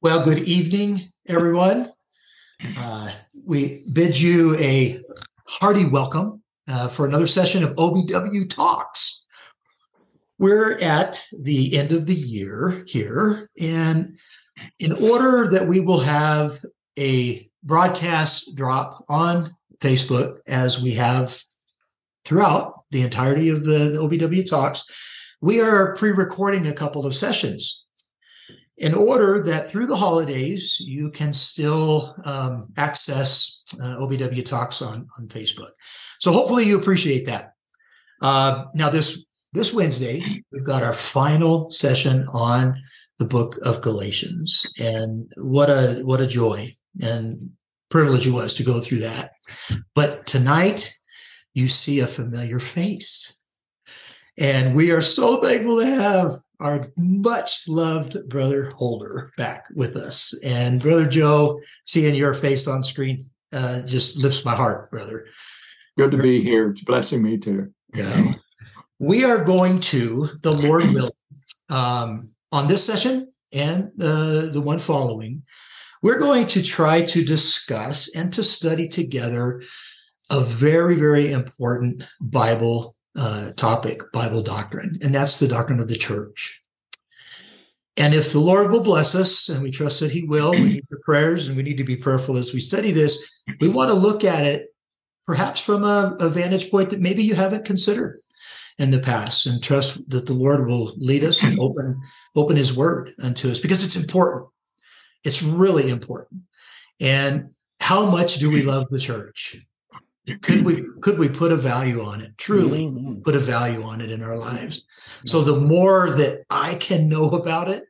Well, good evening, everyone. Uh, we bid you a hearty welcome uh, for another session of OBW Talks. We're at the end of the year here, and in order that we will have a broadcast drop on Facebook as we have throughout the entirety of the, the OBW Talks, we are pre recording a couple of sessions in order that through the holidays you can still um, access uh, OBW Talks on, on Facebook. So hopefully you appreciate that. Uh, now this this Wednesday we've got our final session on the book of Galatians, and what a what a joy and privilege it was to go through that. But tonight you see a familiar face. And we are so thankful to have our much loved brother Holder back with us. And brother Joe, seeing your face on screen uh, just lifts my heart, brother. Good to be here. It's blessing me too. Yeah. We are going to, the Lord will, um, on this session and uh, the one following, we're going to try to discuss and to study together a very, very important Bible uh, topic, Bible doctrine, and that's the doctrine of the church. And if the Lord will bless us, and we trust that He will, we need your prayers and we need to be prayerful as we study this. We want to look at it perhaps from a, a vantage point that maybe you haven't considered in the past, and trust that the Lord will lead us and open open His Word unto us because it's important. It's really important. And how much do we love the church? Could we could we put a value on it? Truly mm-hmm. put a value on it in our lives. So the more that i can know about it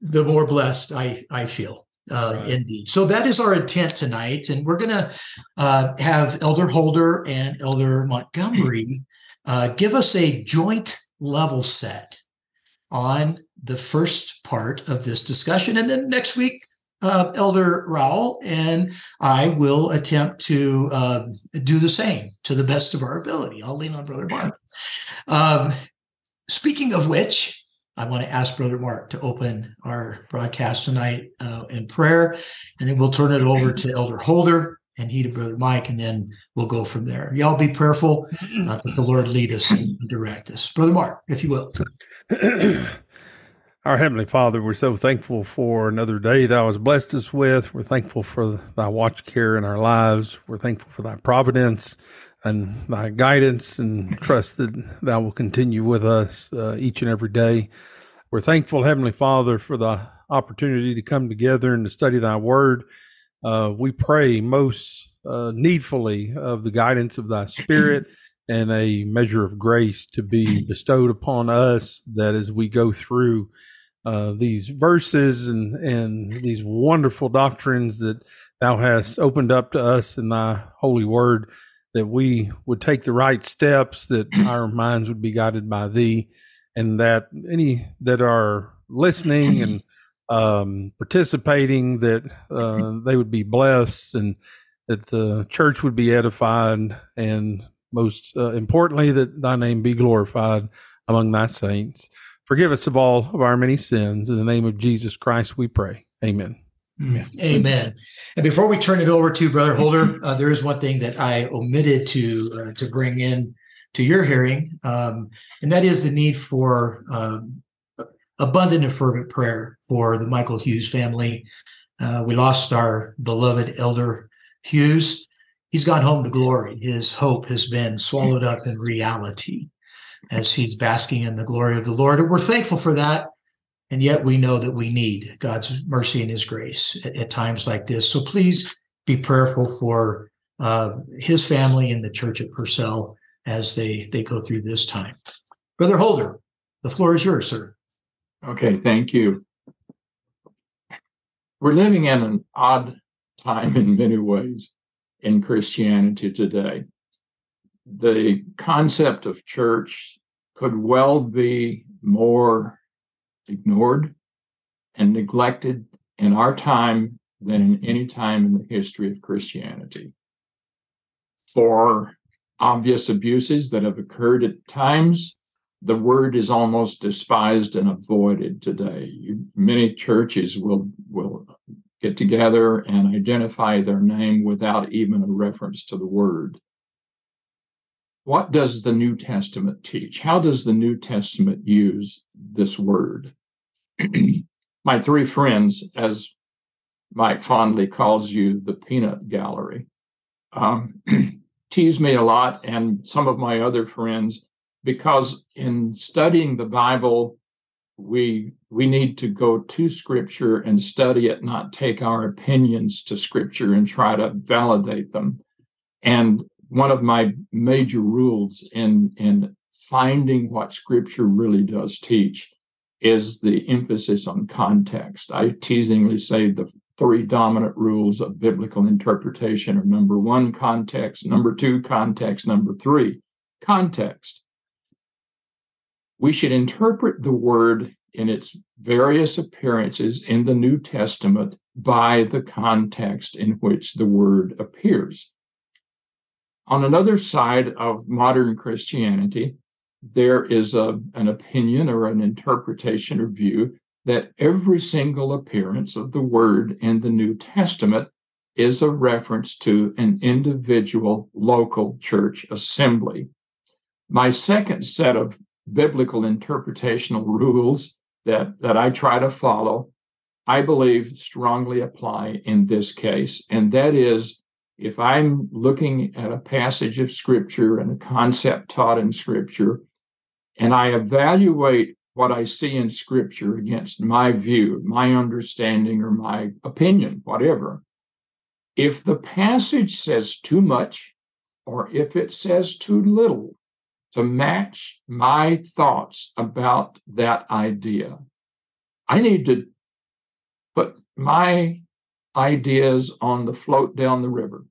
the more blessed i i feel uh, right. indeed. So that is our intent tonight and we're going to uh, have elder holder and elder montgomery uh, give us a joint level set on the first part of this discussion. And then next week uh, Elder Rowell, and I will attempt to uh, do the same to the best of our ability. I'll lean on Brother Mark. Um, speaking of which, I want to ask Brother Mark to open our broadcast tonight uh, in prayer, and then we'll turn it over to Elder Holder and he to Brother Mike, and then we'll go from there. Y'all be prayerful uh, that the Lord lead us and direct us. Brother Mark, if you will. Our Heavenly Father, we're so thankful for another day thou hast blessed us with. We're thankful for thy watch care in our lives. We're thankful for thy providence and thy guidance and trust that thou will continue with us uh, each and every day. We're thankful, Heavenly Father, for the opportunity to come together and to study thy word. Uh, we pray most uh, needfully of the guidance of thy spirit and a measure of grace to be bestowed upon us that as we go through uh, these verses and and these wonderful doctrines that thou hast opened up to us in thy holy word that we would take the right steps that our minds would be guided by thee and that any that are listening and um, participating that uh, they would be blessed and that the church would be edified and most uh, importantly that thy name be glorified among thy saints Forgive us of all of our many sins. In the name of Jesus Christ, we pray. Amen. Amen. And before we turn it over to Brother Holder, uh, there is one thing that I omitted to uh, to bring in to your hearing, um, and that is the need for um, abundant and fervent prayer for the Michael Hughes family. Uh, we lost our beloved Elder Hughes. He's gone home to glory. His hope has been swallowed up in reality as he's basking in the glory of the Lord. And we're thankful for that. And yet we know that we need God's mercy and his grace at, at times like this. So please be prayerful for uh, his family and the church at Purcell as they, they go through this time. Brother Holder, the floor is yours, sir. Okay, thank you. We're living in an odd time in many ways in Christianity today the concept of church could well be more ignored and neglected in our time than in any time in the history of Christianity. For obvious abuses that have occurred at times the word is almost despised and avoided today. You, many churches will will get together and identify their name without even a reference to the word. What does the New Testament teach? How does the New Testament use this word? My three friends, as Mike fondly calls you, the peanut gallery, um, tease me a lot, and some of my other friends because in studying the Bible, we we need to go to Scripture and study it, not take our opinions to Scripture and try to validate them. And one of my major rules in in finding what Scripture really does teach is the emphasis on context. I teasingly say the three dominant rules of biblical interpretation are number one, context, number two, context, number three, context we should interpret the word in its various appearances in the New Testament by the context in which the word appears. On another side of modern Christianity, there is a, an opinion or an interpretation or view that every single appearance of the word in the New Testament is a reference to an individual local church assembly. My second set of biblical interpretational rules that, that I try to follow, I believe strongly apply in this case. And that is if I'm looking at a passage of scripture and a concept taught in scripture, and I evaluate what I see in scripture against my view, my understanding, or my opinion, whatever, if the passage says too much or if it says too little, to match my thoughts about that idea. I need to put my ideas on the float down the river.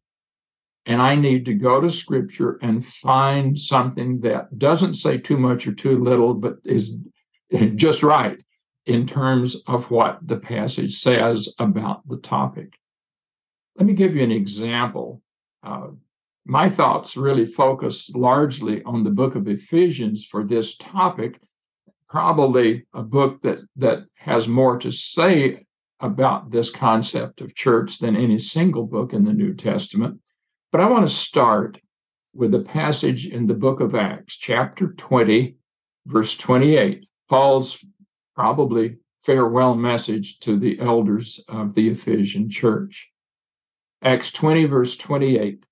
And I need to go to scripture and find something that doesn't say too much or too little, but is just right in terms of what the passage says about the topic. Let me give you an example. Uh, my thoughts really focus largely on the book of Ephesians for this topic, probably a book that, that has more to say about this concept of church than any single book in the New Testament. But I want to start with a passage in the book of Acts, chapter 20, verse 28. Paul's probably farewell message to the elders of the Ephesian church. Acts 20, verse 28.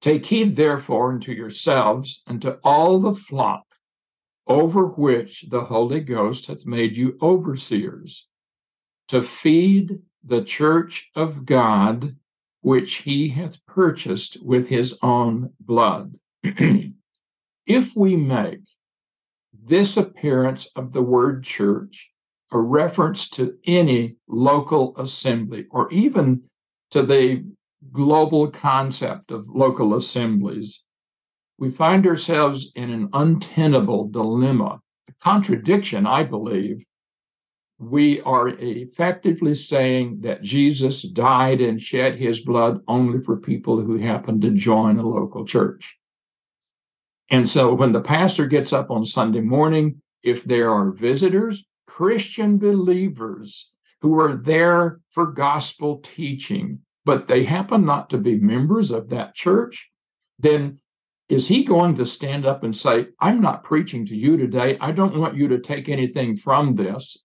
Take heed, therefore, unto yourselves and to all the flock over which the Holy Ghost hath made you overseers, to feed the church of God, which he hath purchased with his own blood. if we make this appearance of the word church a reference to any local assembly or even to the global concept of local assemblies, we find ourselves in an untenable dilemma, a contradiction, I believe. We are effectively saying that Jesus died and shed his blood only for people who happen to join a local church. And so when the pastor gets up on Sunday morning, if there are visitors, Christian believers who are there for gospel teaching, but they happen not to be members of that church, then is he going to stand up and say, I'm not preaching to you today. I don't want you to take anything from this.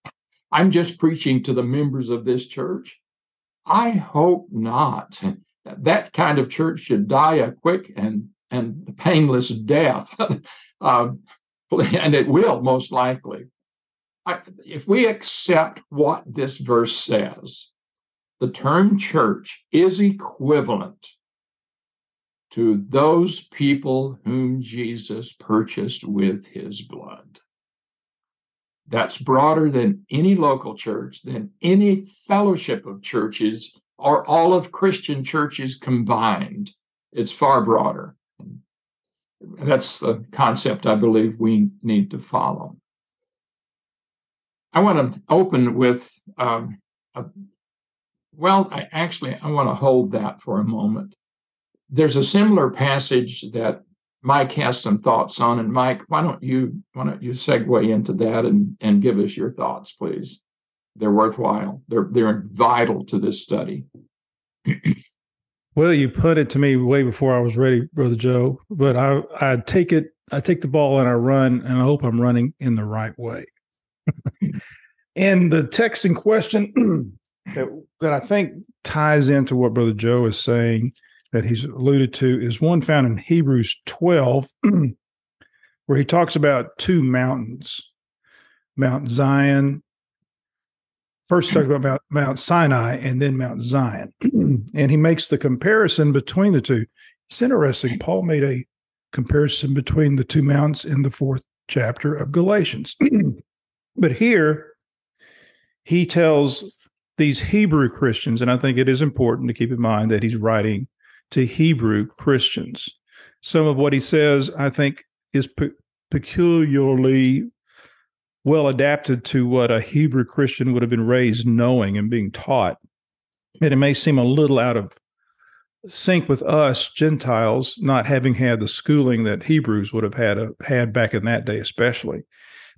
I'm just preaching to the members of this church? I hope not. That kind of church should die a quick and, and painless death. uh, and it will most likely. I, if we accept what this verse says, the term church is equivalent to those people whom Jesus purchased with his blood. That's broader than any local church, than any fellowship of churches, or all of Christian churches combined. It's far broader. That's the concept I believe we need to follow. I want to open with um, a well, I actually I want to hold that for a moment. There's a similar passage that Mike has some thoughts on. And Mike, why don't you why don't you segue into that and and give us your thoughts, please? They're worthwhile. They're they're vital to this study. well, you put it to me way before I was ready, brother Joe. But I I take it I take the ball and I run, and I hope I'm running in the right way. and the text in question that, that I think ties into what Brother Joe is saying that he's alluded to is one found in Hebrews 12, where he talks about two mountains Mount Zion. First, talk about Mount, Mount Sinai and then Mount Zion. and he makes the comparison between the two. It's interesting. Paul made a comparison between the two mountains in the fourth chapter of Galatians. but here, he tells these Hebrew Christians, and I think it is important to keep in mind that he's writing to Hebrew Christians. Some of what he says, I think, is pe- peculiarly well adapted to what a Hebrew Christian would have been raised knowing and being taught. And it may seem a little out of sync with us Gentiles, not having had the schooling that Hebrews would have had a, uh, had back in that day, especially.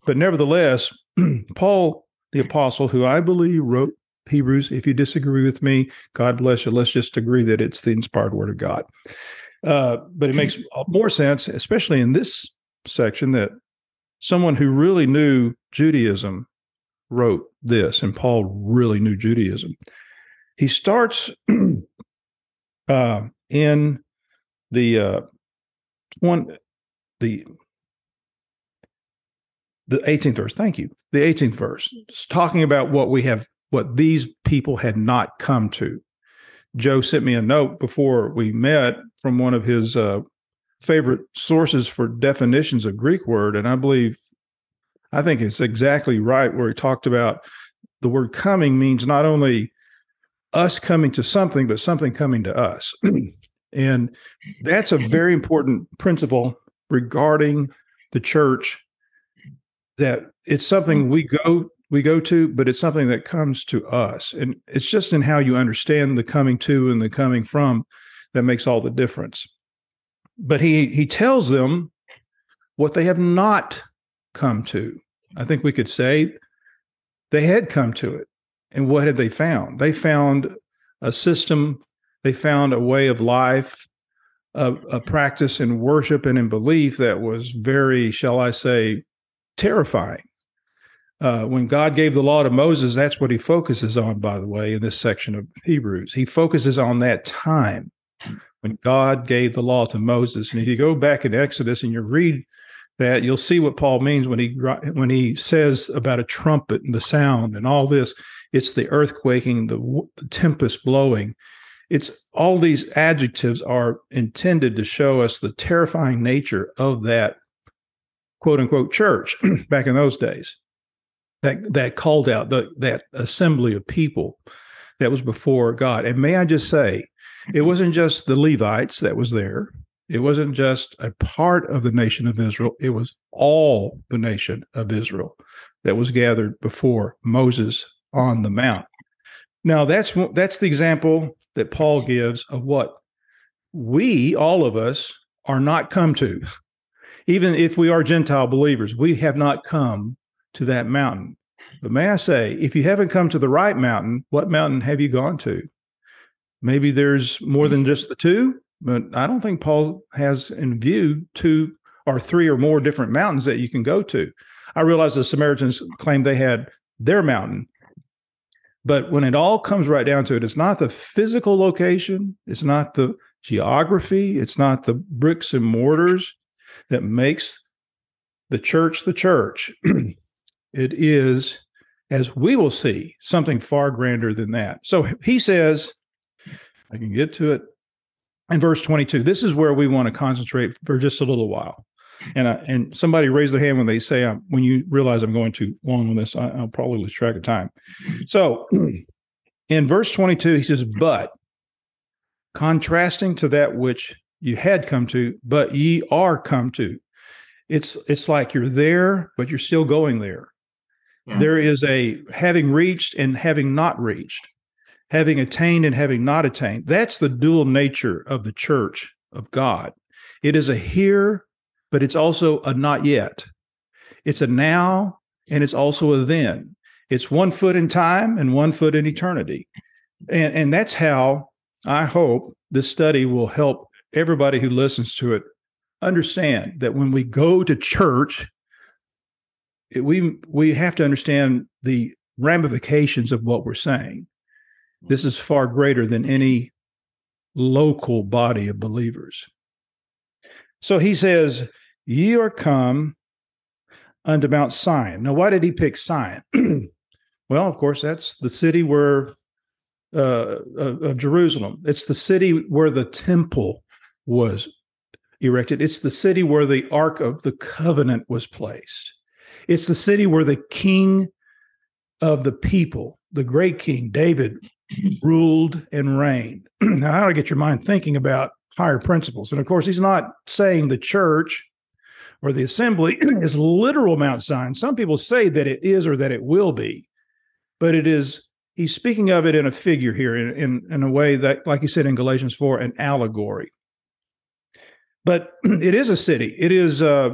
But nevertheless, Paul the apostle, who I believe wrote Hebrews. If you disagree with me, God bless you. Let's just agree that it's the inspired word of God. Uh, but it makes more sense, especially in this section, that someone who really knew Judaism wrote this, and Paul really knew Judaism. He starts uh, in the uh, one the the 18th verse. Thank you. The 18th verse. It's talking about what we have what these people had not come to. Joe sent me a note before we met from one of his uh, favorite sources for definitions of Greek word, and I believe, I think it's exactly right where he talked about the word coming means not only us coming to something, but something coming to us. and that's a very important principle regarding the church that it's something we go we go to, but it's something that comes to us. And it's just in how you understand the coming to and the coming from that makes all the difference. But he he tells them what they have not come to. I think we could say they had come to it. And what had they found? They found a system, they found a way of life, a, a practice in worship and in belief that was very, shall I say, terrifying uh, when God gave the law to Moses, that's what he focuses on, by the way, in this section of Hebrews. He focuses on that time when God gave the law to Moses. And if you go back in Exodus and you read that, you'll see what Paul means when he when he says about a trumpet and the sound and all this. It's the earthquaking, the, the tempest blowing. It's all these adjectives are intended to show us the terrifying nature of that quote unquote church back in those days that that called out the, that assembly of people that was before God. And may I just say, it wasn't just the Levites that was there. It wasn't just a part of the nation of Israel. It was all the nation of Israel that was gathered before Moses on the mount. Now that's that's the example that Paul gives of what we, all of us, are not come to. Even if we are Gentile believers, we have not come to that mountain. But may I say, if you haven't come to the right mountain, what mountain have you gone to? Maybe there's more than just the two, but I don't think Paul has in view two or three or more different mountains that you can go to. I realize the Samaritans claimed they had their mountain. But when it all comes right down to it, it's not the physical location, it's not the geography, it's not the bricks and mortars that makes the church the church. It is, as we will see, something far grander than that. So he says, I can get to it in verse 22. This is where we want to concentrate for just a little while. And I, and somebody raise their hand when they say, I'm, when you realize I'm going too long on this, I, I'll probably lose track of time. So in verse 22, he says, But contrasting to that which you had come to, but ye are come to. It's it's like you're there, but you're still going there. There is a having reached and having not reached, having attained and having not attained. That's the dual nature of the church of God. It is a here, but it's also a not yet. It's a now and it's also a then. It's one foot in time and one foot in eternity. And, and that's how I hope this study will help everybody who listens to it understand that when we go to church, we we have to understand the ramifications of what we're saying. This is far greater than any local body of believers. So he says, Ye are come unto Mount Sion. Now, why did he pick Sion? well, of course, that's the city where uh, of Jerusalem. It's the city where the temple was erected. It's the city where the Ark of the Covenant was placed. It's the city where the king of the people, the great king David, ruled and reigned. now, how to get your mind thinking about higher principles. And of course, he's not saying the church or the assembly is literal Mount Zion. Some people say that it is or that it will be, but it is. He's speaking of it in a figure here, in, in, in a way that, like he said in Galatians 4, an allegory. But it is a city. It is, uh,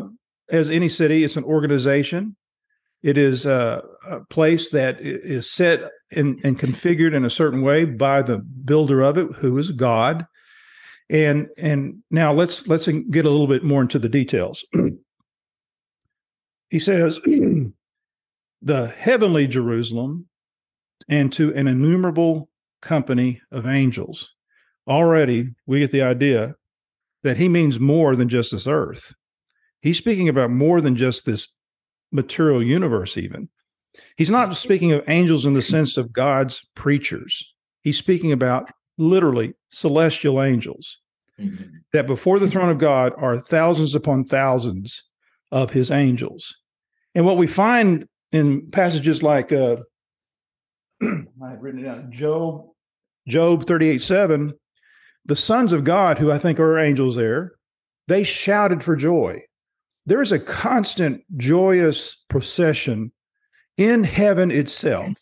as any city, it's an organization. It is a, a place that is set and, and configured in a certain way by the builder of it, who is God. And and now let's let's get a little bit more into the details. he says, "The heavenly Jerusalem, and to an innumerable company of angels." Already, we get the idea that he means more than just this earth. He's speaking about more than just this material universe, even. He's not speaking of angels in the sense of God's preachers. He's speaking about literally celestial angels mm-hmm. that before the throne of God are thousands upon thousands of his angels. And what we find in passages like uh, I had written it down, Job, Job 38 7, the sons of God, who I think are angels there, they shouted for joy. There is a constant joyous procession in heaven itself,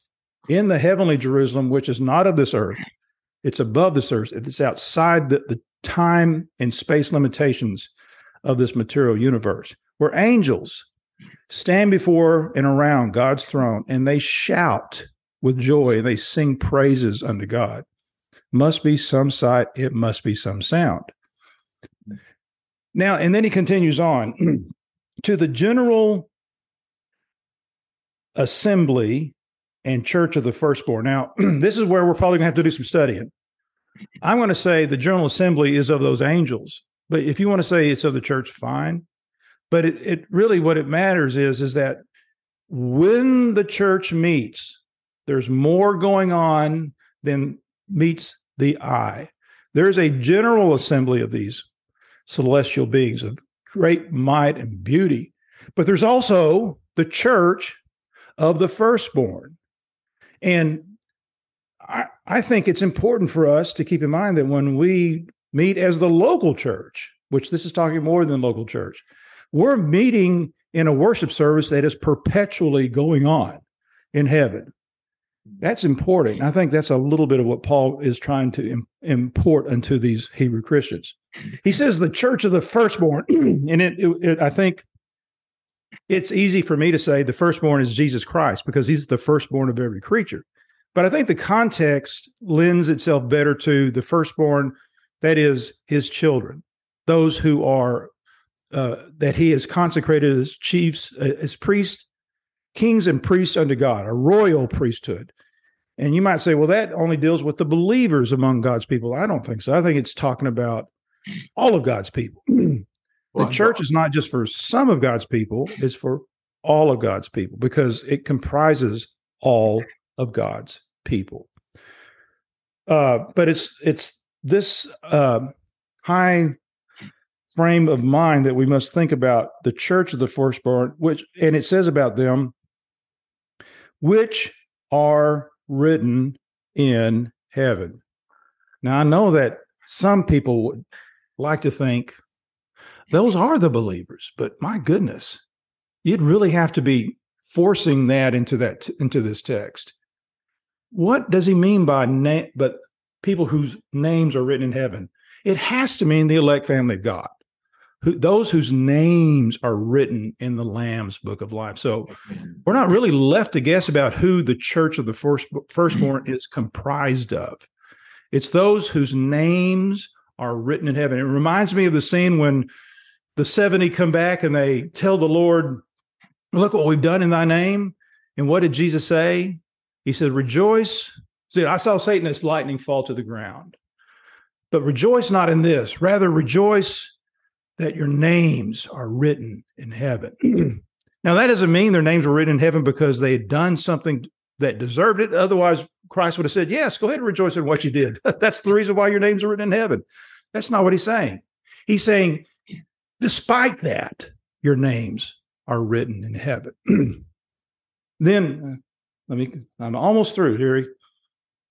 in the heavenly Jerusalem, which is not of this earth. It's above this earth. It's outside the, the time and space limitations of this material universe, where angels stand before and around God's throne and they shout with joy and they sing praises unto God. Must be some sight, it must be some sound. Now, and then he continues on to the general assembly and church of the firstborn. Now, this is where we're probably going to have to do some studying. I'm going to say the General Assembly is of those angels, but if you want to say it's of the church, fine. But it, it really what it matters is is that when the church meets, there's more going on than meets the eye. There's a general assembly of these celestial beings of great might and beauty, but there's also the church of the firstborn. And I, I think it's important for us to keep in mind that when we meet as the local church, which this is talking more than local church, we're meeting in a worship service that is perpetually going on in heaven. That's important. I think that's a little bit of what Paul is trying to Im- import into these Hebrew Christians. He says the church of the firstborn, and it, it, it, I think it's easy for me to say the firstborn is Jesus Christ because he's the firstborn of every creature. But I think the context lends itself better to the firstborn, that is, his children, those who are uh, that he has consecrated as chiefs, uh, as priests, kings and priests unto God, a royal priesthood. And you might say, well, that only deals with the believers among God's people. I don't think so. I think it's talking about all of God's people. the well, church is not just for some of God's people, it's for all of God's people because it comprises all of God's people. Uh, but it's it's this uh, high frame of mind that we must think about the church of the firstborn, which and it says about them, which are written in heaven. Now I know that some people would like to think those are the believers, but my goodness, you'd really have to be forcing that into that into this text what does he mean by name, but people whose names are written in heaven? It has to mean the elect family of God. Who, those whose names are written in the Lamb's book of life. So mm-hmm. we're not really left to guess about who the church of the first, firstborn mm-hmm. is comprised of. It's those whose names are written in heaven. It reminds me of the scene when the 70 come back and they tell the Lord, Look what we've done in thy name. And what did Jesus say? He said, Rejoice. See, I saw Satan as lightning fall to the ground. But rejoice not in this, rather rejoice that your names are written in heaven. now, that doesn't mean their names were written in heaven because they had done something that deserved it. Otherwise, Christ would have said, Yes, go ahead and rejoice in what you did. That's the reason why your names are written in heaven. That's not what he's saying. He's saying, despite that, your names are written in heaven. then, uh, let me, I'm almost through here.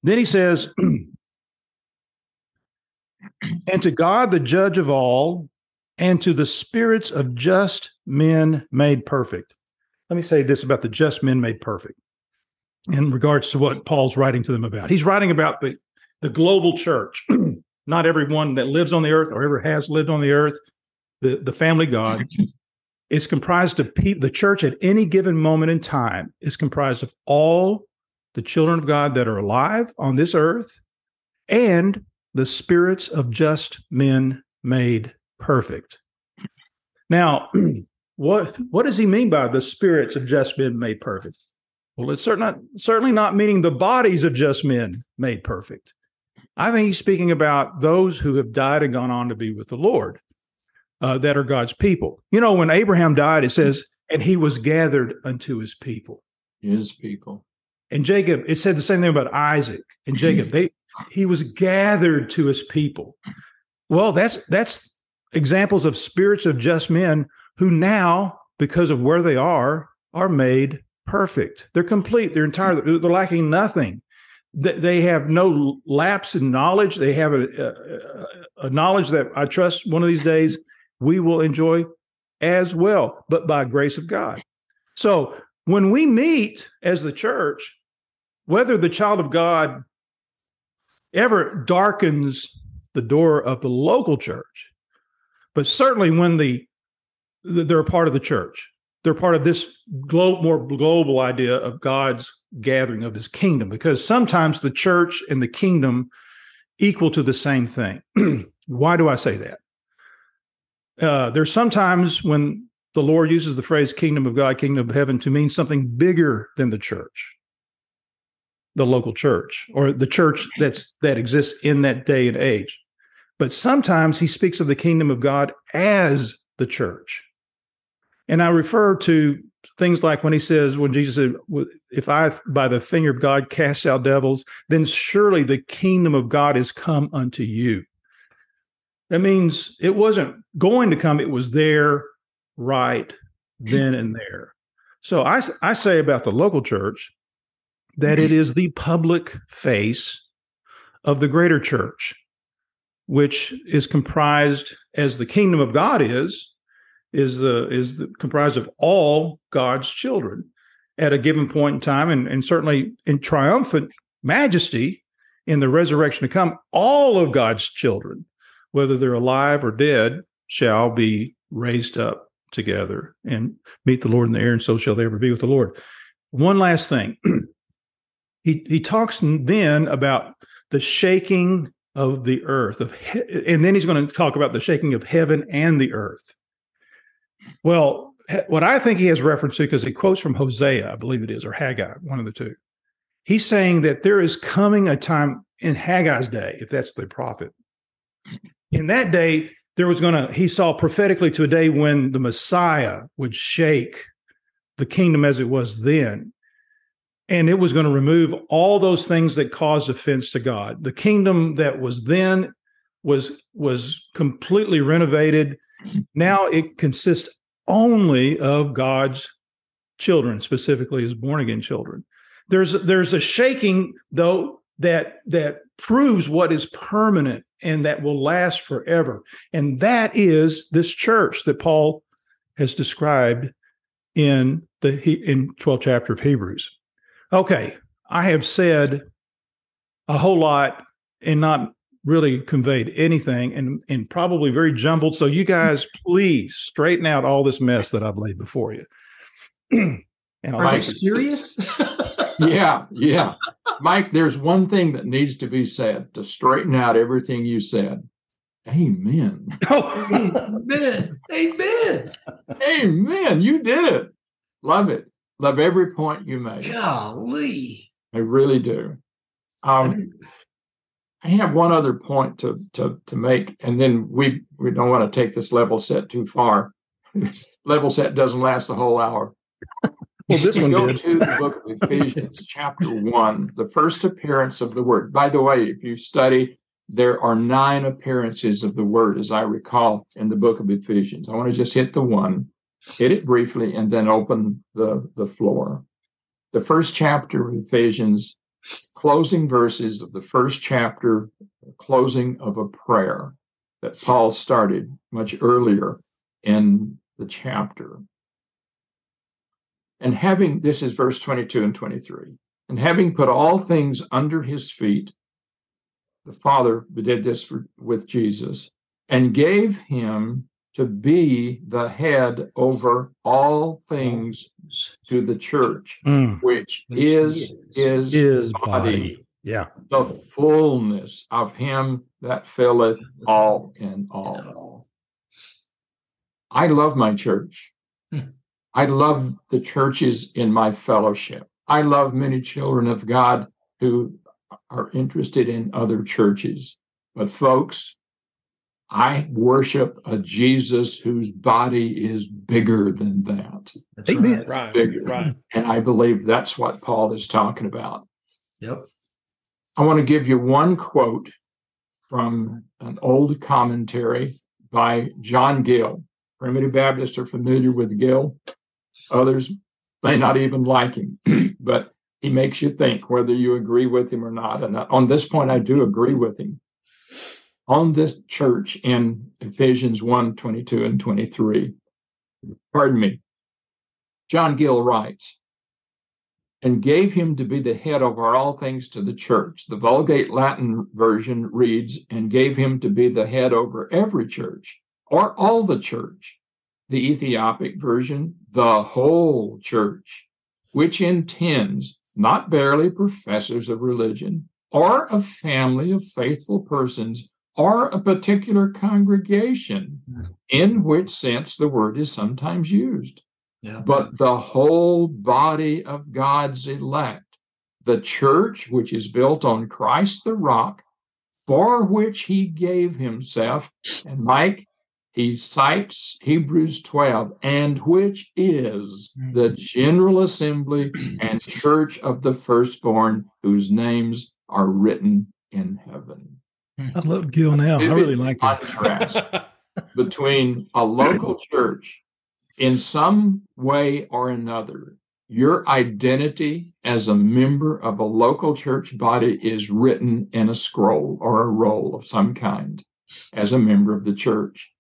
Then he says, and to God, the judge of all, and to the spirits of just men made perfect. Let me say this about the just men made perfect in regards to what Paul's writing to them about. He's writing about the, the global church, not everyone that lives on the earth or ever has lived on the earth, the, the family God. is comprised of people, the church at any given moment in time is comprised of all the children of God that are alive on this earth and the spirits of just men made perfect. Now, what what does he mean by the spirits of just men made perfect? Well, it's certainly not, certainly not meaning the bodies of just men made perfect. I think he's speaking about those who have died and gone on to be with the Lord, uh, that are God's people. You know, when Abraham died, it says, and he was gathered unto his people. His people. And Jacob, it said the same thing about Isaac and Jacob. They he was gathered to his people. Well, that's that's examples of spirits of just men who now, because of where they are, are made perfect. They're complete. They're entire. They're lacking nothing. They have no lapse in knowledge. They have a, a, a knowledge that I trust one of these days we will enjoy as well, but by grace of God. So when we meet as the church, whether the child of God ever darkens the door of the local church, but certainly when the, the they're a part of the church, they're part of this glo- more global idea of God's gathering of His kingdom. Because sometimes the church and the kingdom equal to the same thing. Why do I say that? Uh, there's sometimes when the Lord uses the phrase "kingdom of God," "kingdom of heaven" to mean something bigger than the church the local church or the church that's that exists in that day and age. But sometimes he speaks of the kingdom of God as the church. And I refer to things like when he says, when Jesus said, If I by the finger of God cast out devils, then surely the kingdom of God is come unto you. That means it wasn't going to come, it was there right then and there. So I, I say about the local church, that it mm-hmm. is the public face of the greater church, which is comprised as the kingdom of God is, is the is the, comprised of all God's children at a given point in time, and, and certainly in triumphant majesty in the resurrection to come, all of God's children, whether they're alive or dead, shall be raised up together and meet the Lord in the air, and so shall they ever be with the Lord. One last thing. he he talks then about the shaking of the earth of he- and then he's going to talk about the shaking of heaven and the earth. Well what i think he has reference to because he quotes from hosea i believe it is or haggai one of the two. He's saying that there is coming a time in haggai's day if that's the prophet. In that day there was going to he saw prophetically to a day when the messiah would shake the kingdom as it was then and it was going to remove all those things that caused offense to God. The kingdom that was then was was completely renovated. Now it consists only of God's children, specifically his born again children. There's there's a shaking though that that proves what is permanent and that will last forever. And that is this church that Paul has described in the in 12th chapter of Hebrews. Okay, I have said a whole lot and not really conveyed anything and and probably very jumbled. So you guys please straighten out all this mess that I've laid before you. and Are Mike, you serious? yeah, yeah. Mike, there's one thing that needs to be said to straighten out everything you said. Amen. Oh, amen. Amen. Amen. You did it. Love it. Love every point you made. Golly. I really do. Um, I have one other point to to to make, and then we we don't want to take this level set too far. level set doesn't last the whole hour. Well, this one go did. to the book of Ephesians, chapter one, the first appearance of the word. By the way, if you study, there are nine appearances of the word, as I recall, in the book of Ephesians. I want to just hit the one, hit it briefly, and then open the the floor. The first chapter of Ephesians closing verses of the first chapter, closing of a prayer that Paul started much earlier in the chapter. And having, this is verse 22 and 23, and having put all things under his feet, the Father did this for, with Jesus and gave him to be the head over all things to the church, mm. which is his, his body. body. Yeah. The fullness of him that filleth all in all. I love my church. I love the churches in my fellowship. I love many children of God who are interested in other churches. But, folks, I worship a Jesus whose body is bigger than that. That's Amen. Right. Bigger. Right. And I believe that's what Paul is talking about. Yep. I want to give you one quote from an old commentary by John Gill. Primitive Baptists are familiar with Gill. Others may not even like him, but he makes you think whether you agree with him or not. And on this point, I do agree with him on this church in Ephesians 1 22 and 23. Pardon me. John Gill writes, and gave him to be the head over all things to the church. The Vulgate Latin version reads, and gave him to be the head over every church or all the church. The Ethiopic version, the whole church, which intends not barely professors of religion or a family of faithful persons or a particular congregation, in which sense the word is sometimes used. Yeah. But the whole body of God's elect, the church which is built on Christ the rock, for which he gave himself. And Mike, he cites Hebrews 12, and which is hmm. the general assembly and church of the firstborn, whose names are written in heaven. I love Gill now. I really like that. Contrast between a local church in some way or another, your identity as a member of a local church body is written in a scroll or a roll of some kind as a member of the church.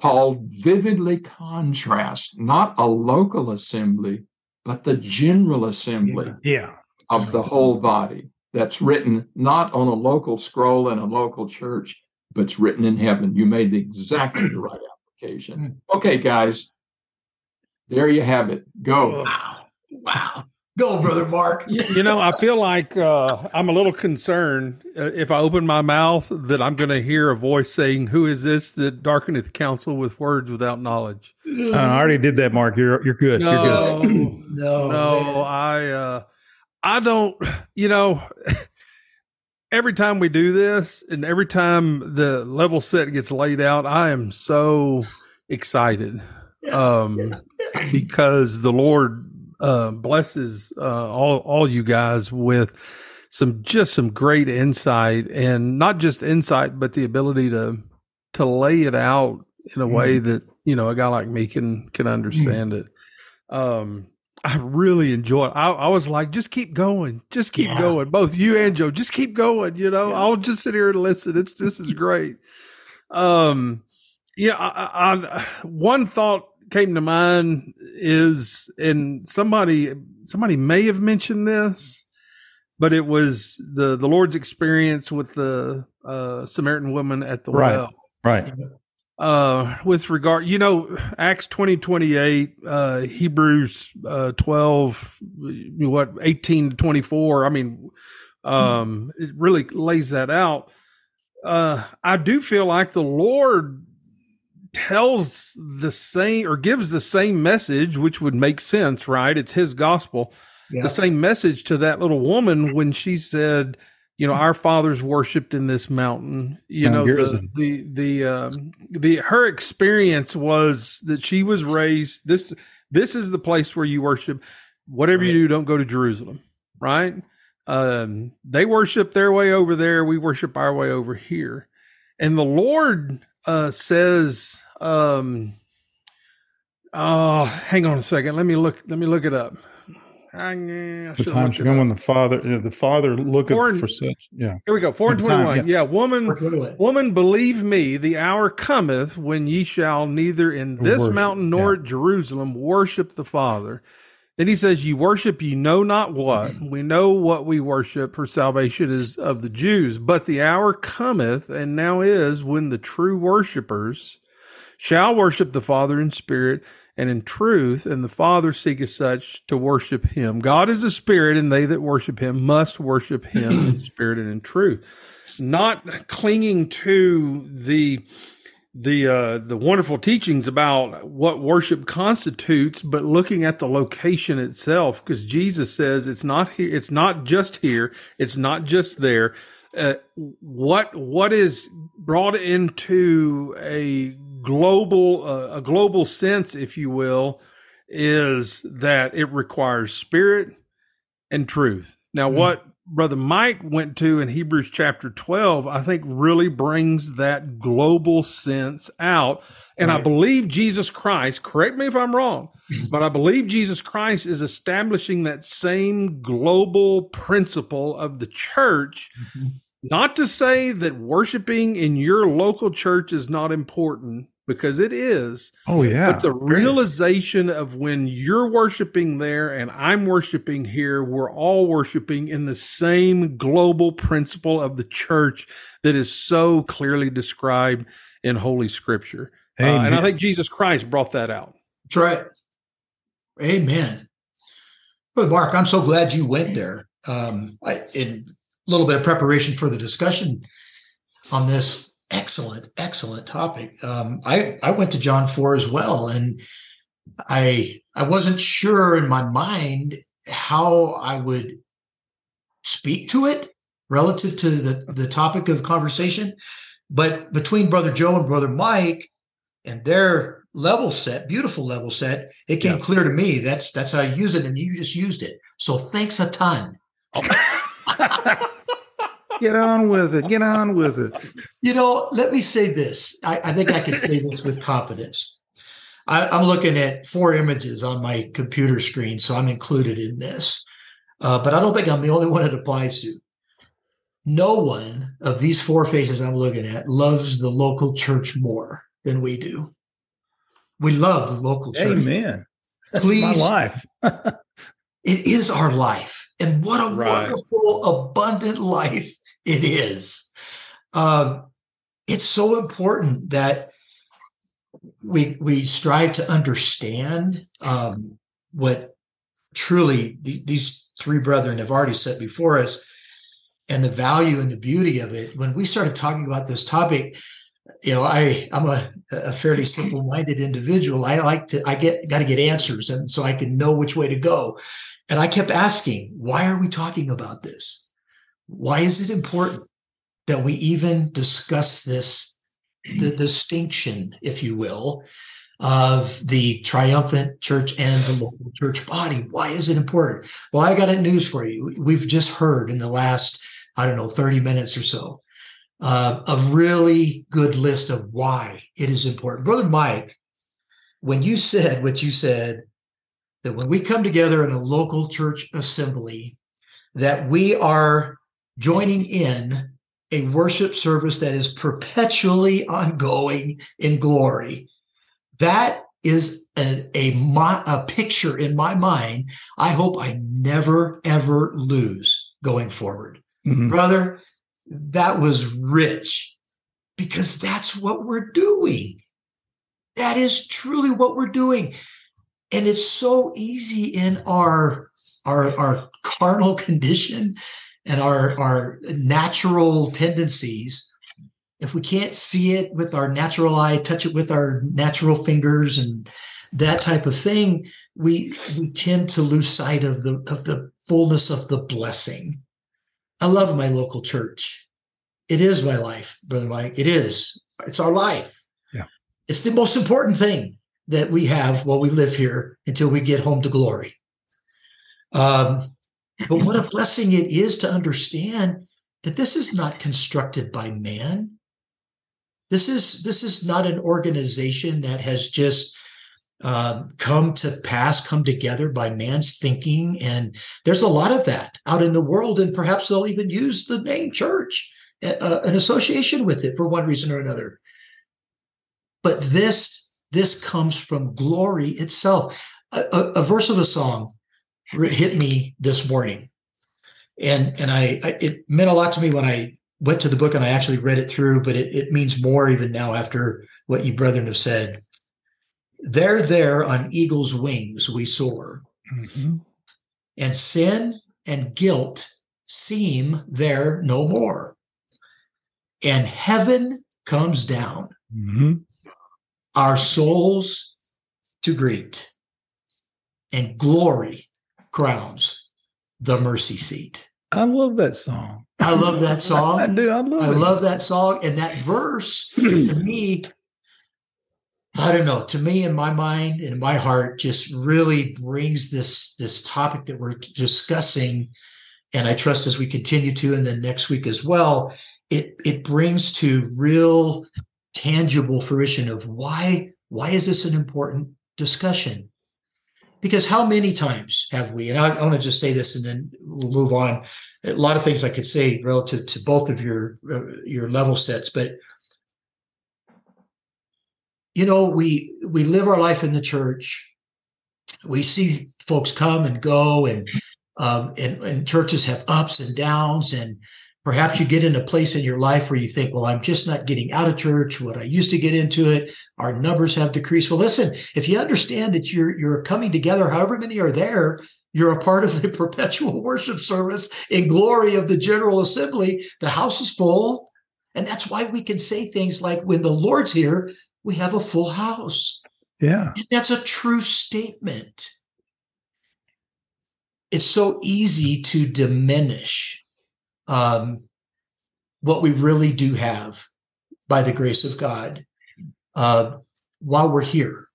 Paul vividly contrasts not a local assembly, but the general assembly yeah. of the whole body that's written not on a local scroll in a local church, but it's written in heaven. You made the exactly the right application. Hmm. Okay, guys, there you have it. Go. Wow. Wow. Go, brother Mark. you, you know, I feel like uh, I'm a little concerned uh, if I open my mouth that I'm going to hear a voice saying, "Who is this that darkeneth counsel with words without knowledge?" Uh, I already did that, Mark. You're you're good. No, you're good. no, no. I uh, I don't, you know, every time we do this and every time the level set gets laid out, I am so excited um, because the Lord uh, blesses uh, all all you guys with some just some great insight and not just insight, but the ability to to lay it out in a mm. way that you know a guy like me can can understand mm. it. Um, I really enjoy. I, I, was like, just keep going, just keep yeah. going. Both you and Joe, just keep going. You know, yeah. I'll just sit here and listen. It's this is great. Um, yeah, I, I, one thought came to mind is, and somebody somebody may have mentioned this but it was the the Lord's experience with the uh, Samaritan woman at the Right. well. Right. Uh, with regard, you know, Acts twenty twenty eight, uh, Hebrews uh, twelve, what eighteen to twenty four. I mean, um, it really lays that out. Uh, I do feel like the Lord tells the same or gives the same message, which would make sense, right? It's His gospel Yeah. the same message to that little woman when she said, you know, our fathers worshipped in this mountain. You know, the the the um, the her experience was that she was raised this this is the place where you worship. Whatever you do, don't go to Jerusalem, right? Um, they worship their way over there. We worship our way over here. And the Lord uh, says, um, "Oh, hang on a second. Let me look. Let me look it up." I, I The should've time looked should come when the father, yeah, the father looketh Foreign- for such. Yeah. Here we go. Four and The time, twenty-one. Yeah, woman, Work with it. woman, believe me, the hour cometh when ye shall neither in this Worship, mountain nor at Jerusalem worship the Father. Then he says, "You worship, you know not what. Mm-hmm. We know what we worship, for salvation is of the Jews. But the hour cometh, and now is, when the true worshipers shall worship the Father in spirit and in truth, and the Father seeketh such to worship him. God is a spirit, and they that worship him must worship him in spirit and in truth. Not clinging to the the uh, the wonderful teachings about what worship constitutes, but looking at the location itself, because Jesus says it's not here, it's not just here, it's not just there. Uh, what what is brought into a global uh, a global sense, if you will, is that it requires spirit and truth. Now, Mm. what Brother Mike went to in Hebrews chapter 12, I think really brings that global sense out. And I believe Jesus Christ, correct me if I'm wrong, but I believe Jesus Christ is establishing that same global principle of the church. Mhm. Not to say that worshiping in your local church is not important, because it is. Oh yeah. But the realization of when you're worshiping there and I'm worshiping here, we're all worshiping in the same global principle of the church that is so clearly described in Holy Scripture. Uh, and I think Jesus Christ brought that out. That's right. Amen. But Mark, I'm so glad you went there. Um, I, in a little bit of preparation for the discussion on this excellent, excellent topic, um, I I went to John four as well, and I I wasn't sure in my mind how I would speak to it relative to the the topic of conversation, but between Brother Joe and Brother Mike and their level set, beautiful level set, it came Yeah. clear to me that's that's how I use it, and you just used it. So thanks a ton. Get on with it. Get on with it. You know, let me say this. I, I think I can say this with confidence. I, I'm looking at four images on my computer screen, so I'm included in this. Uh, but I don't think I'm the only one it applies to. No one of these four faces I'm looking at loves the local church more than we do. We love the local church. Amen. Please. my life. It is our life. And what a Right. wonderful, abundant life it is. Um, it's so important that we we strive to understand um, what truly the, these three brethren have already set before us and the value and the beauty of it. When we started talking about this topic, you know, I I'm a, a fairly simple-minded individual. I like to I get got to get answers, and so I can know which way to go. And I kept asking, why are we talking about this? Why is it important that we even discuss this, the distinction, if you will, of the triumphant church and the local church body? Why is it important? Well, I got a news for you. We've just heard in the last, I don't know, 30 minutes or so, uh, a really good list of why it is important. Brother Mike, when you said what you said, that when we come together in a local church assembly, that we are joining in a worship service that is perpetually ongoing in glory. That is a, a, a picture in my mind. I hope I never, ever lose going forward. Mhm. Brother, that was rich because that's what we're doing. That is truly what we're doing. And it's so easy in our our our carnal condition and our our natural tendencies if we can't see it with our natural eye touch it with our natural fingers and that type of thing we we tend to lose sight of the of the fullness of the blessing. I love my local church. It is my life brother mike. It is. It's our life. Yeah. it's the most important thing that we have while we live here until we get home to glory. Um, but what a blessing it is to understand that this is not constructed by man. This is this is not an organization that has just um, come to pass, come together by man's thinking. And there's a lot of that out in the world, and perhaps they'll even use the name church, uh, an association with it for one reason or another. But this this comes from glory itself. A, a, a verse of a song hit me this morning and and I, I, it meant a lot to me when I went to the book and I actually read it through, but it, it means more even now after what you brethren have said. There, there on eagle's wings we soar, Mhm. and sin and guilt seem there no more. And heaven comes down, Mhm. our souls to greet, and glory crowns the mercy seat. I love that song. I love that I song. do. I love. I love that song. And that verse to me, I don't know, to me in my mind and my heart just really brings this this topic that we're discussing. And I trust as we continue to, and then next week as well, it it brings to real tangible fruition of why why is this an important discussion? Because how many times have we, and I, I want to just say this and then we'll move on. A lot of things I could say relative to both of your uh, your level sets, but you know, we we live our life in the church. We see folks come and go, and um, and, and churches have ups and downs, and perhaps you get in a place in your life where you think, well, I'm just not getting out of church. What I used to get into it, our numbers have decreased. Well, listen, if you understand that you're you're coming together, however many are there, you're a part of the perpetual worship service in glory of the General Assembly. The house is full. And that's why we can say things like, when the Lord's here, we have a full house. Yeah. And that's a true statement. It's so easy to diminish um, what we really do have by the grace of God uh, while we're here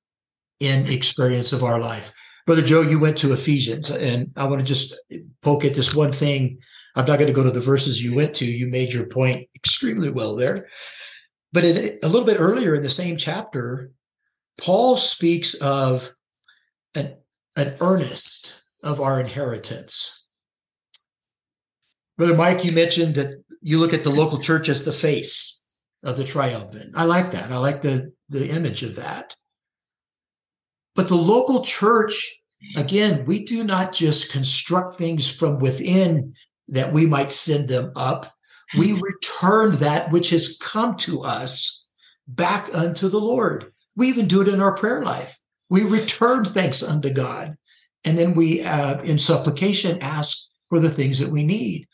in experience of our life. Brother Joe, you went to Ephesians, and I want to just poke at this one thing. I'm not going to go to the verses you went to. You made your point extremely well there. But in, a little bit earlier in the same chapter, Paul speaks of an, an earnest of our inheritance. Brother Mike, you mentioned that you look at the local church as the face of the triumphant. I like that. I like the, the image of that. But the local church, again, we do not just construct things from within that we might send them up. We return that which has come to us back unto the Lord. We even do it in our prayer life. We return thanks unto God. And then we, uh, in supplication, ask for the things that we need.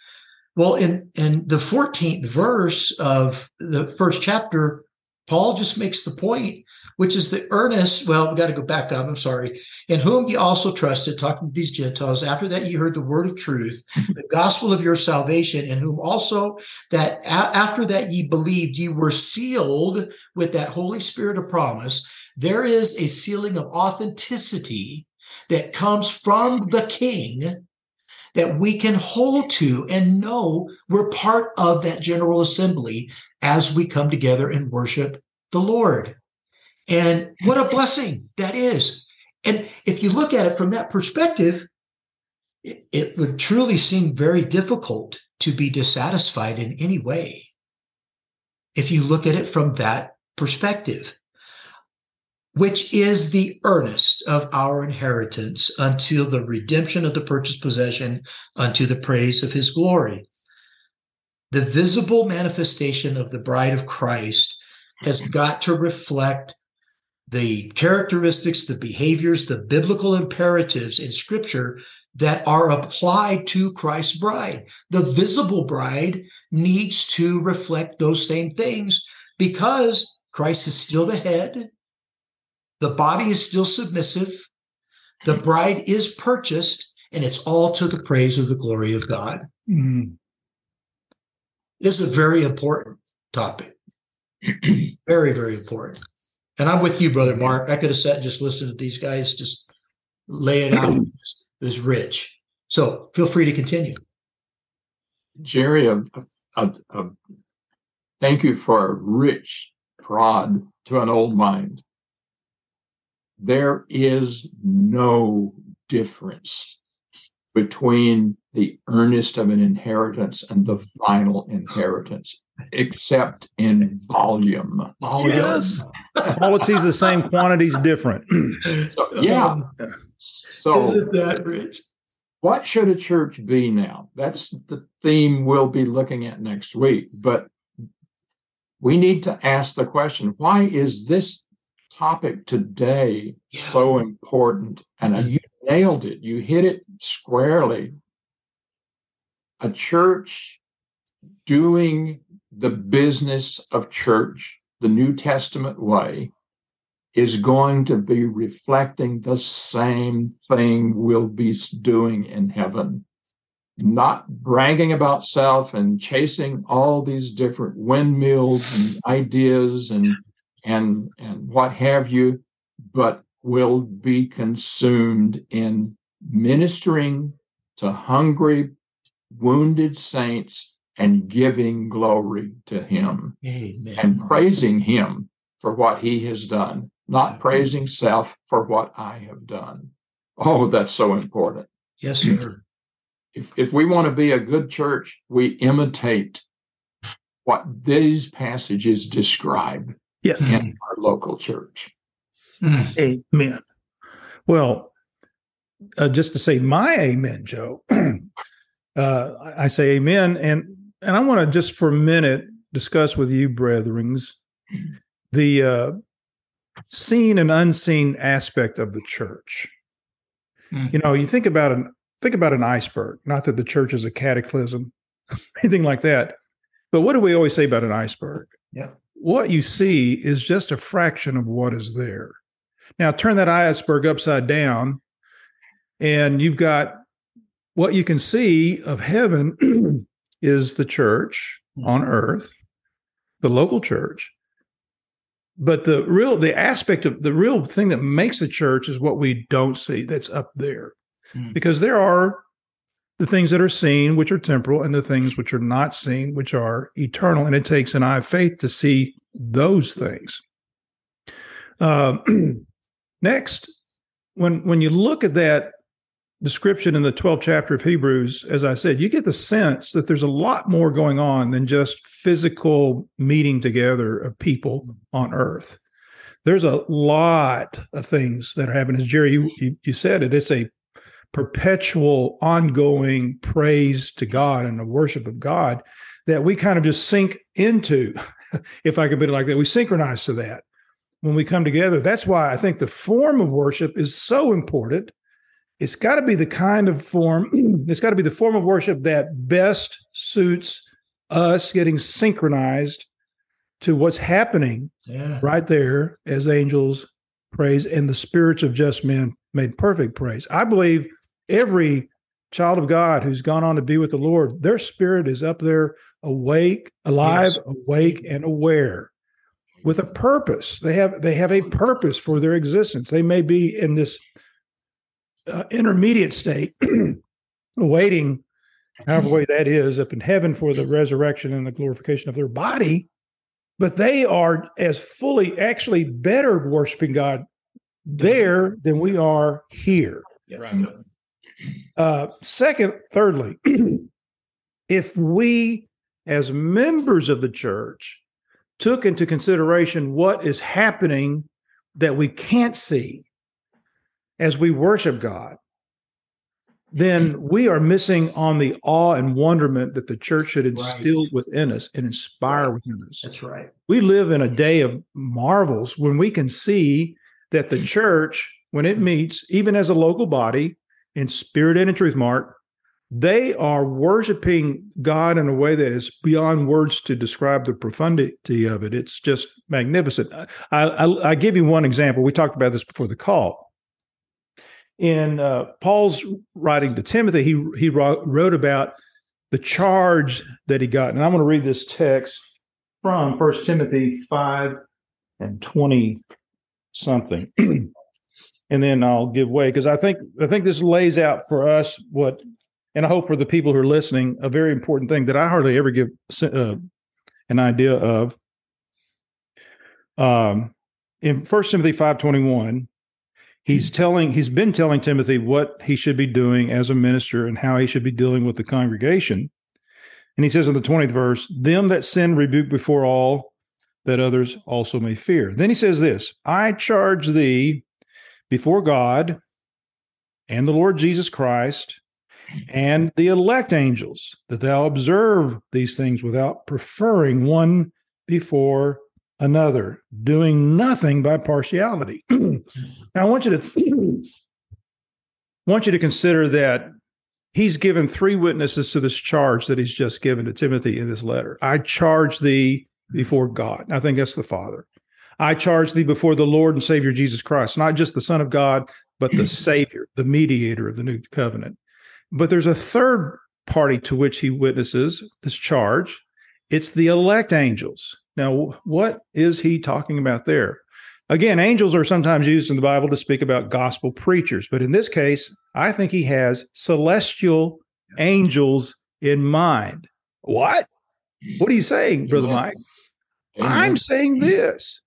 Well, in, in the 14th verse of the first chapter, Paul just makes the point, which is the earnest. Well, we've got to go back up. I'm sorry. In whom ye also trusted, talking to these Gentiles, after that ye heard the word of truth, the gospel of your salvation, in whom also that a- after that ye believed, ye were sealed with that Holy Spirit of promise. There is a sealing of authenticity that comes from the King that we can hold to and know we're part of that general assembly as we come together and worship the Lord. And what a blessing that is. And if you look at it from that perspective, it, it would truly seem very difficult to be dissatisfied in any way if you look at it from that perspective. Which is the earnest of our inheritance until the redemption of the purchased possession unto the praise of his glory. The visible manifestation of the bride of Christ has got to reflect the characteristics, the behaviors, the biblical imperatives in scripture that are applied to Christ's bride. The visible bride needs to reflect those same things because Christ is still the head, the body is still submissive, the bride is purchased, and it's all to the praise of the glory of God. Mm. This is a very important topic. very, very important. And I'm with you, brother Mark. I could have sat and just listened to these guys just lay it out. It was rich. So feel free to continue. Jerry, a, a, a, thank you for a rich prod to an old mind. There is no difference between the earnest of an inheritance and the final inheritance, except in volume. Oh, yes. Qualities the same, quantities different. So, yeah. So, isn't that rich? What should a church be now? That's the theme we'll be looking at next week. But we need to ask the question why is this topic today yeah. so important? And you nailed it, you hit it squarely. A church doing the business of church the New Testament way is going to be reflecting the same thing we'll be doing in heaven. Not bragging about self and chasing all these different windmills and ideas and and and what have you, but will be consumed in ministering to hungry, wounded saints and giving glory to him Amen. and praising him for what he has done not mm-hmm. praising self for what I have done. Oh, that's so important. Yes, sir. If, if we want to be a good church, we imitate what these passages describe yes. in our local church. Mm. Amen. Well, uh, just to say my amen, Joe, uh, I say amen. And, and I want to just for a minute discuss with you, brethrens, the uh, seen and unseen aspect of the church. Mm. You know, you think about an think about an iceberg. Not that the church is a cataclysm, anything like that. But what do we always say about an iceberg? Yeah. What you see is just a fraction of what is there. Now turn that iceberg upside down, and you've got what you can see of heaven is the church on mm-hmm. earth, the local church, but the real the aspect of the real thing that makes the church is what we don't see that's up there mm. because there are the things that are seen which are temporal and the things which are not seen which are eternal and it takes an eye of faith to see those things uh, next when when you look at that description in the 12th chapter of Hebrews, as I said, you get the sense that there's a lot more going on than just physical meeting together of people on earth. There's a lot of things that are happening. As Jerry, you, you, you said it, it's a perpetual, ongoing praise to God and the worship of God that we kind of just sink into, if I could put it like that. We synchronize to that when we come together. That's why I think the form of worship is so important it's got to be the kind of form, it's got to be the form of worship that best suits us getting synchronized to what's happening yeah. right there as angels praise and the spirits of just men made perfect praise. I believe every child of God who's gone on to be with the Lord, their spirit is up there awake, alive, yes. awake, and aware with a purpose. They have they have a purpose for their existence. They may be in this uh, intermediate state, awaiting however way that is up in heaven for the resurrection and the glorification of their body. But they are as fully, actually better worshiping God there than we are here. Right. Uh, second, thirdly, if we as members of the church took into consideration what is happening that we can't see as we worship God, then mm. we are missing on the awe and wonderment that the church should instill right. within us and inspire right. within us. That's right. We live in a day of marvels when we can see that the mm. church, when it mm. meets, even as a local body in spirit and in truth, Mark, they are worshiping God in a way that is beyond words to describe the profundity of it. It's just magnificent. I, I, I give you one example. We talked about this before the call. In uh, Paul's writing to Timothy, he he wrote, wrote about the charge that he got, and I'm going to read this text from First Timothy five and twenty something. and then I'll give way because I think I think this lays out for us what and I hope for the people who are listening, a very important thing that I hardly ever give uh, an idea of. Um, in First Timothy five twenty one, he's hmm. telling he's been telling Timothy what he should be doing as a minister and how he should be dealing with the congregation. And he says in the twentieth verse, "Them that sin rebuke before all, that others also may fear." Then he says this: "I charge thee before God and the Lord Jesus Christ." and the elect angels, that thou observe these things without preferring one before another, doing nothing by partiality. now, I want you to want you to consider that he's given three witnesses to this charge that he's just given to Timothy in this letter. I charge thee before God. I think that's the Father. I charge thee before the Lord and Savior Jesus Christ, not just the Son of God, but the Savior, the mediator of the new covenant. But there's a third party to which he witnesses this charge. It's the elect angels. Now, what is he talking about there? Again, angels are sometimes used in the Bible to speak about gospel preachers, but in this case, I think he has celestial angels in mind. What? What are you saying, Brother Mike? I'm saying this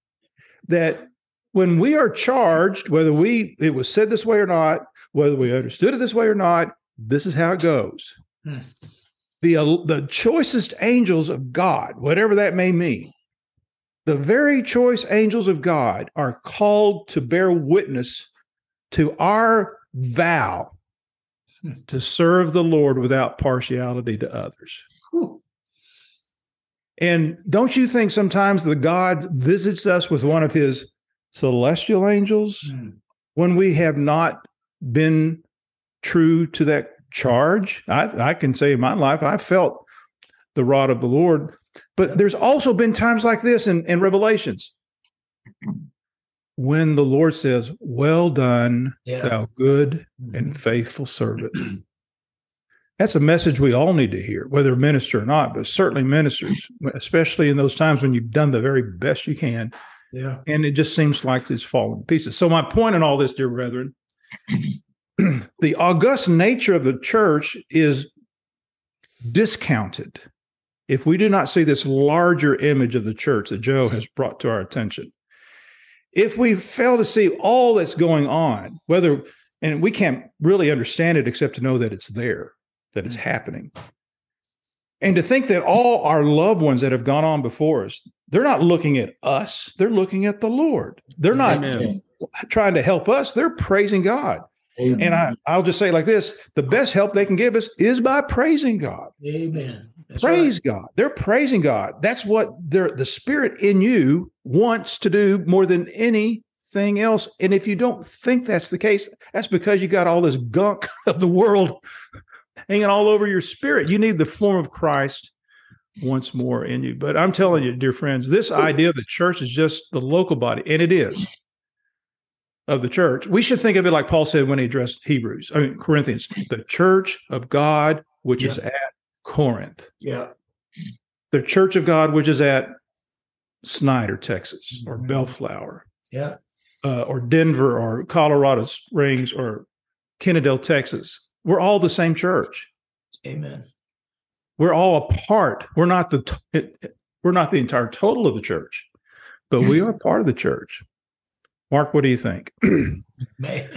that when we are charged, whether we it was said this way or not, whether we understood it this way or not, this is how it goes. Hmm. The, uh, the choicest angels of God, whatever that may mean, the very choice angels of God are called to bear witness to our vow hmm. to serve the Lord without partiality to others. And don't you think sometimes the God visits us with one of his celestial angels hmm. when we have not been true to that charge. I, I can say in my life, I felt the rod of the Lord. But there's also been times like this in, in Revelations when the Lord says, Well done, yeah. thou good and mm-hmm. faithful servant. That's a message we all need to hear, whether minister or not, but certainly ministers, especially in those times when you've done the very best you can. Yeah. And it just seems like it's falling to pieces. So, my point in all this, dear brethren, the august nature of the church is discounted if we do not see this larger image of the church that Joe has brought to our attention. If we fail to see all that's going on, whether, and we can't really understand it except to know that it's there, that it's mm. happening. And to think that all our loved ones that have gone on before us, they're not looking at us, they're looking at the Lord. They're not Amen. trying to help us, they're praising God. Amen. And I, I'll just say like this the best help they can give us is by praising God. Amen. That's Praise right. God. They're praising God. That's what the spirit in you wants to do more than anything else. And if you don't think that's the case, that's because you got all this gunk of the world hanging all over your spirit. You need the form of Christ once more in you. But I'm telling you, dear friends, this idea of the church is just the local body, and it is of the church. We should think of it like Paul said when he addressed Hebrews, I mean Corinthians, the church of God which yeah. is at Corinth. Yeah. The church of God which is at Snyder, Texas, or mm-hmm. Bellflower. Yeah. Uh, or Denver or Colorado Springs or Kennedale, Texas. We're all the same church. Amen. We're all a part. We're not the t- we're not the entire total of the church, but mm-hmm. we are part of the church. Mark, what do you think? Man.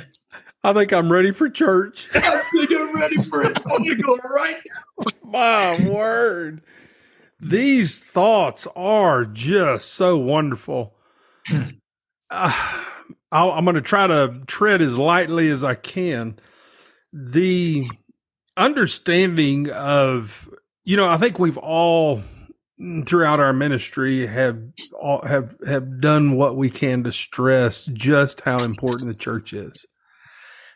I think I'm ready for church. I think I'm ready for it. I'm going to go right now. My word. These thoughts are just so wonderful. uh, i am going to try to tread as lightly as I can. The understanding of, you know, I think we've all mm, throughout our ministry have have have done what we can to stress just how important the church is.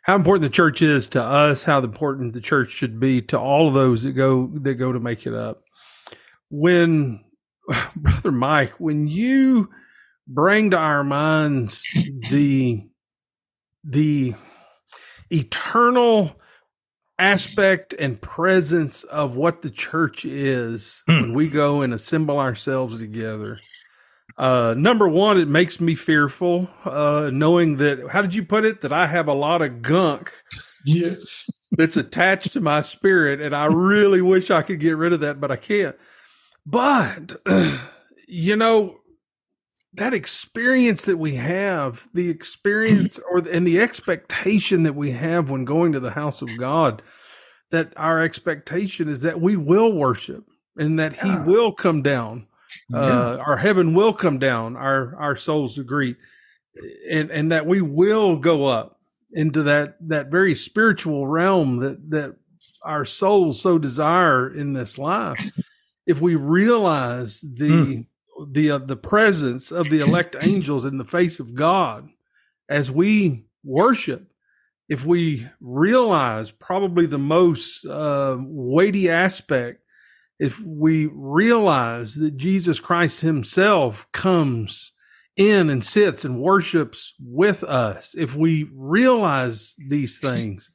How important the church is to us how important the church should be to all of those that go that go to make it up. When brother mike when you bring to our minds the the eternal aspect and presence of what the church is mm. when we go and assemble ourselves together. Uh, number one, it makes me fearful, uh, knowing that, how did you put it? That I have a lot of gunk yeah. that's attached to my spirit. And I really wish I could get rid of that, but I can't. But, you know, that experience that we have, the experience or and the expectation that we have when going to the house of God, that our expectation is that we will worship and that yeah. He will come down. Yeah. Uh, our heaven will come down. Our our souls agree, and and that we will go up into that that very spiritual realm that that our souls so desire in this life. If we realize the mm the uh, the presence of the elect angels in the face of God as we worship if we realize probably the most uh, weighty aspect if we realize that Jesus Christ himself comes in and sits and worships with us if we realize these things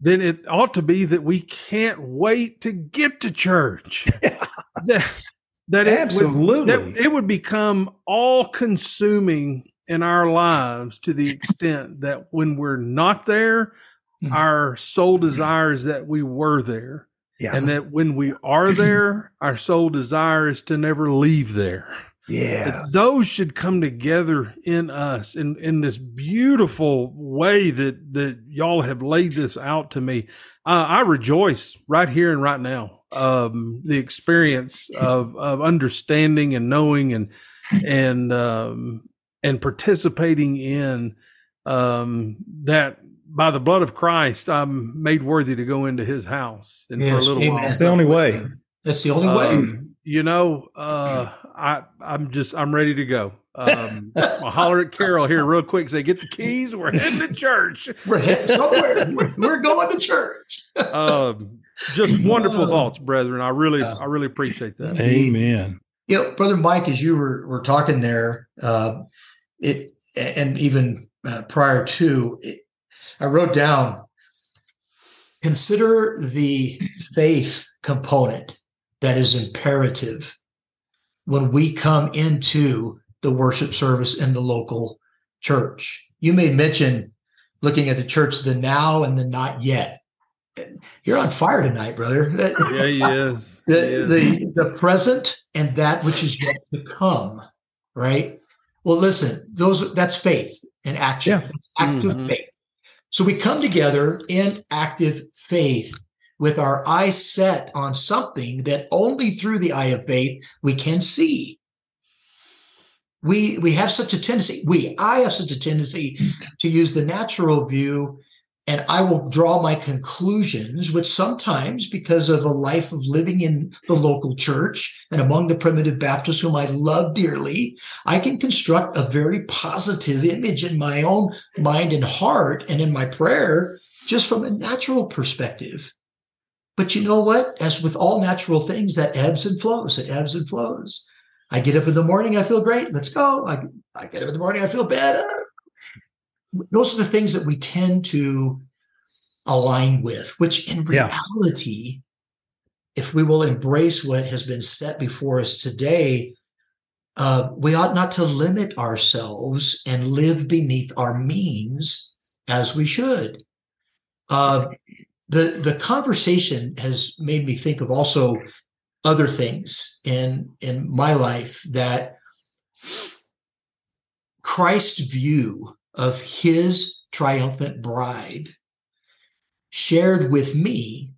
then it ought to be that we can't wait to get to church. That, that absolutely it would, that it would become all consuming in our lives to the extent that when we're not there, mm-hmm. our soul desires that we were there. Yeah. And that when we are there, our soul desire is to never leave there. Yeah. That those should come together in us in, in this beautiful way that, that y'all have laid this out to me. Uh, I rejoice right here and right now um, the experience of of understanding and knowing and and um, and participating in um, that by the blood of Christ, I'm made worthy to go into His house. And yes, for a little amen. while, it's the only way. That's the only way. Um, you know, uh, I I'm just I'm ready to go. Um, I'll holler at Carol here real quick. Say, get the keys. We're heading to church. We're heading somewhere. we're, going to church. um, just wonderful thoughts, brethren. I really, I really appreciate that. Amen. You know, brother Mike, as you were were talking there, uh, it and even uh, prior to, it, I wrote down, consider the faith component that is imperative when we come into the worship service in the local church. You made mention looking at the church, the now and the not yet. You're on fire tonight, brother. Yeah, he is. the, he is. the the present and that which is yet to come, right? Well, listen, those that's faith and action, yeah. active mm-hmm. faith. So we come together in active faith with our eyes set on something that only through the eye of faith we can see we we have such a tendency we i have such a tendency to use the natural view and i will draw my conclusions which sometimes because of a life of living in the local church and among the primitive baptists whom i love dearly i can construct a very positive image in my own mind and heart and in my prayer just from a natural perspective but you know what as with all natural things that ebbs and flows it ebbs and flows I get up in the morning, I feel great. Let's go. I, I get up in the morning, I feel better. Those are the things that we tend to align with, which in reality, yeah. if we will embrace what has been set before us today, uh, we ought not to limit ourselves and live beneath our means as we should. Uh, the the conversation has made me think of also other things in in my life that Christ's view of his triumphant bride shared with me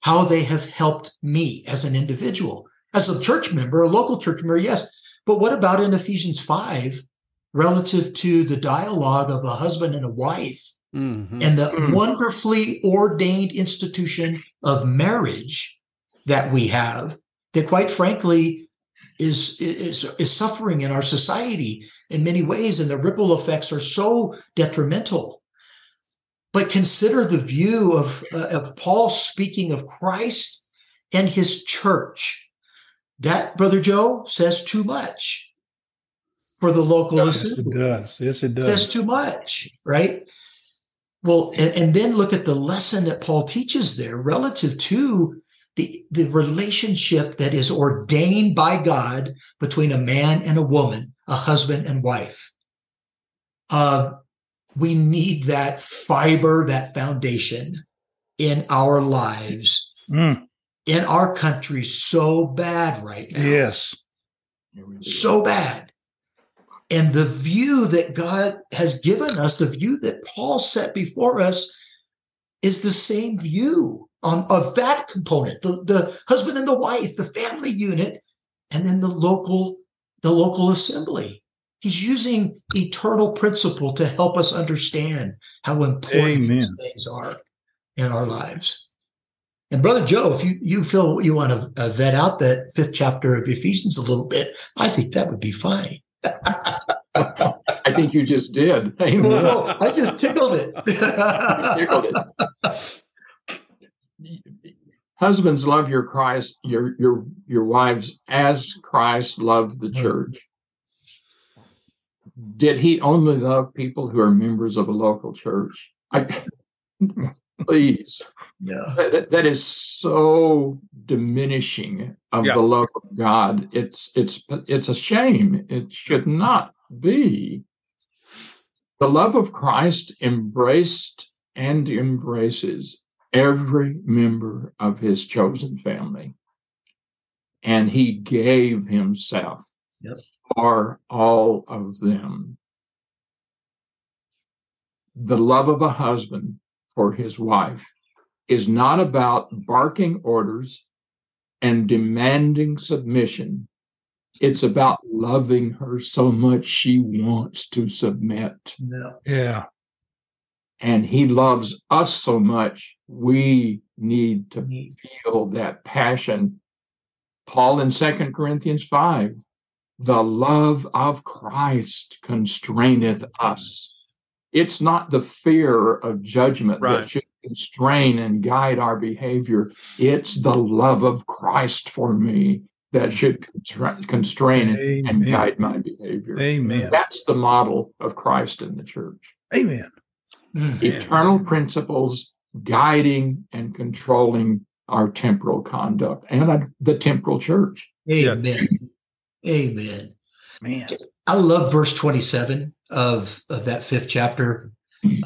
how they have helped me as an individual as a church member a local church member yes but what about in Ephesians 5 relative to the dialogue of a husband and a wife Mhm. and the Mm. wonderfully ordained institution of marriage that we have that quite frankly is is is suffering in our society in many ways and the ripple effects are so detrimental but consider the view of uh, of Paul speaking of Christ and his church that brother Joe says too much for the local Yes, Yes, assembly it does. Yes, it says does. too much, right? Well, and, and then look at the lesson that Paul teaches there relative to the, the relationship that is ordained by God between a man and a woman, a husband and wife. Uh, we need that fiber, that foundation in our lives, Mm, in our country, so bad right now yes. so bad. And the view that God has given us, the view that Paul set before us, is the same view on of that component, the, the husband and the wife, the family unit, and then the local, the local assembly. He's using eternal principle to help us understand how important these things are in our lives. And brother Joe, if you, you feel you want to uh, vet out that fifth chapter of Ephesians a little bit, I think that would be fine. I think you just did. Amen. No, I just tickled it. Tickled it. Husbands, love your Christ, your your your wives as Christ loved the hmm. church. Did he only love people who are members of a local church? I, please, yeah. that, that is so diminishing of Yeah. the love of God. It's it's it's a shame. It should not be. The love of Christ embraced and embraces every member of his chosen family. And he gave himself Yep. for all of them. The love of a husband for his wife is not about barking orders and demanding submission. It's about loving her so much she wants to submit. No. Yeah. And he loves us so much, we need to feel that passion. Paul in Second Corinthians 5 the love of Christ constraineth us. It's not the fear of judgment Right. that should constrain and guide our behavior. It's the love of Christ for me that should constra- constrain and guide my behavior. Amen. That's the model of Christ in the church. Amen. Mm. Eternal principles guiding and controlling our temporal conduct and uh, the temporal church. Amen. Amen. Man. I love verse 27 of, of that fifth chapter.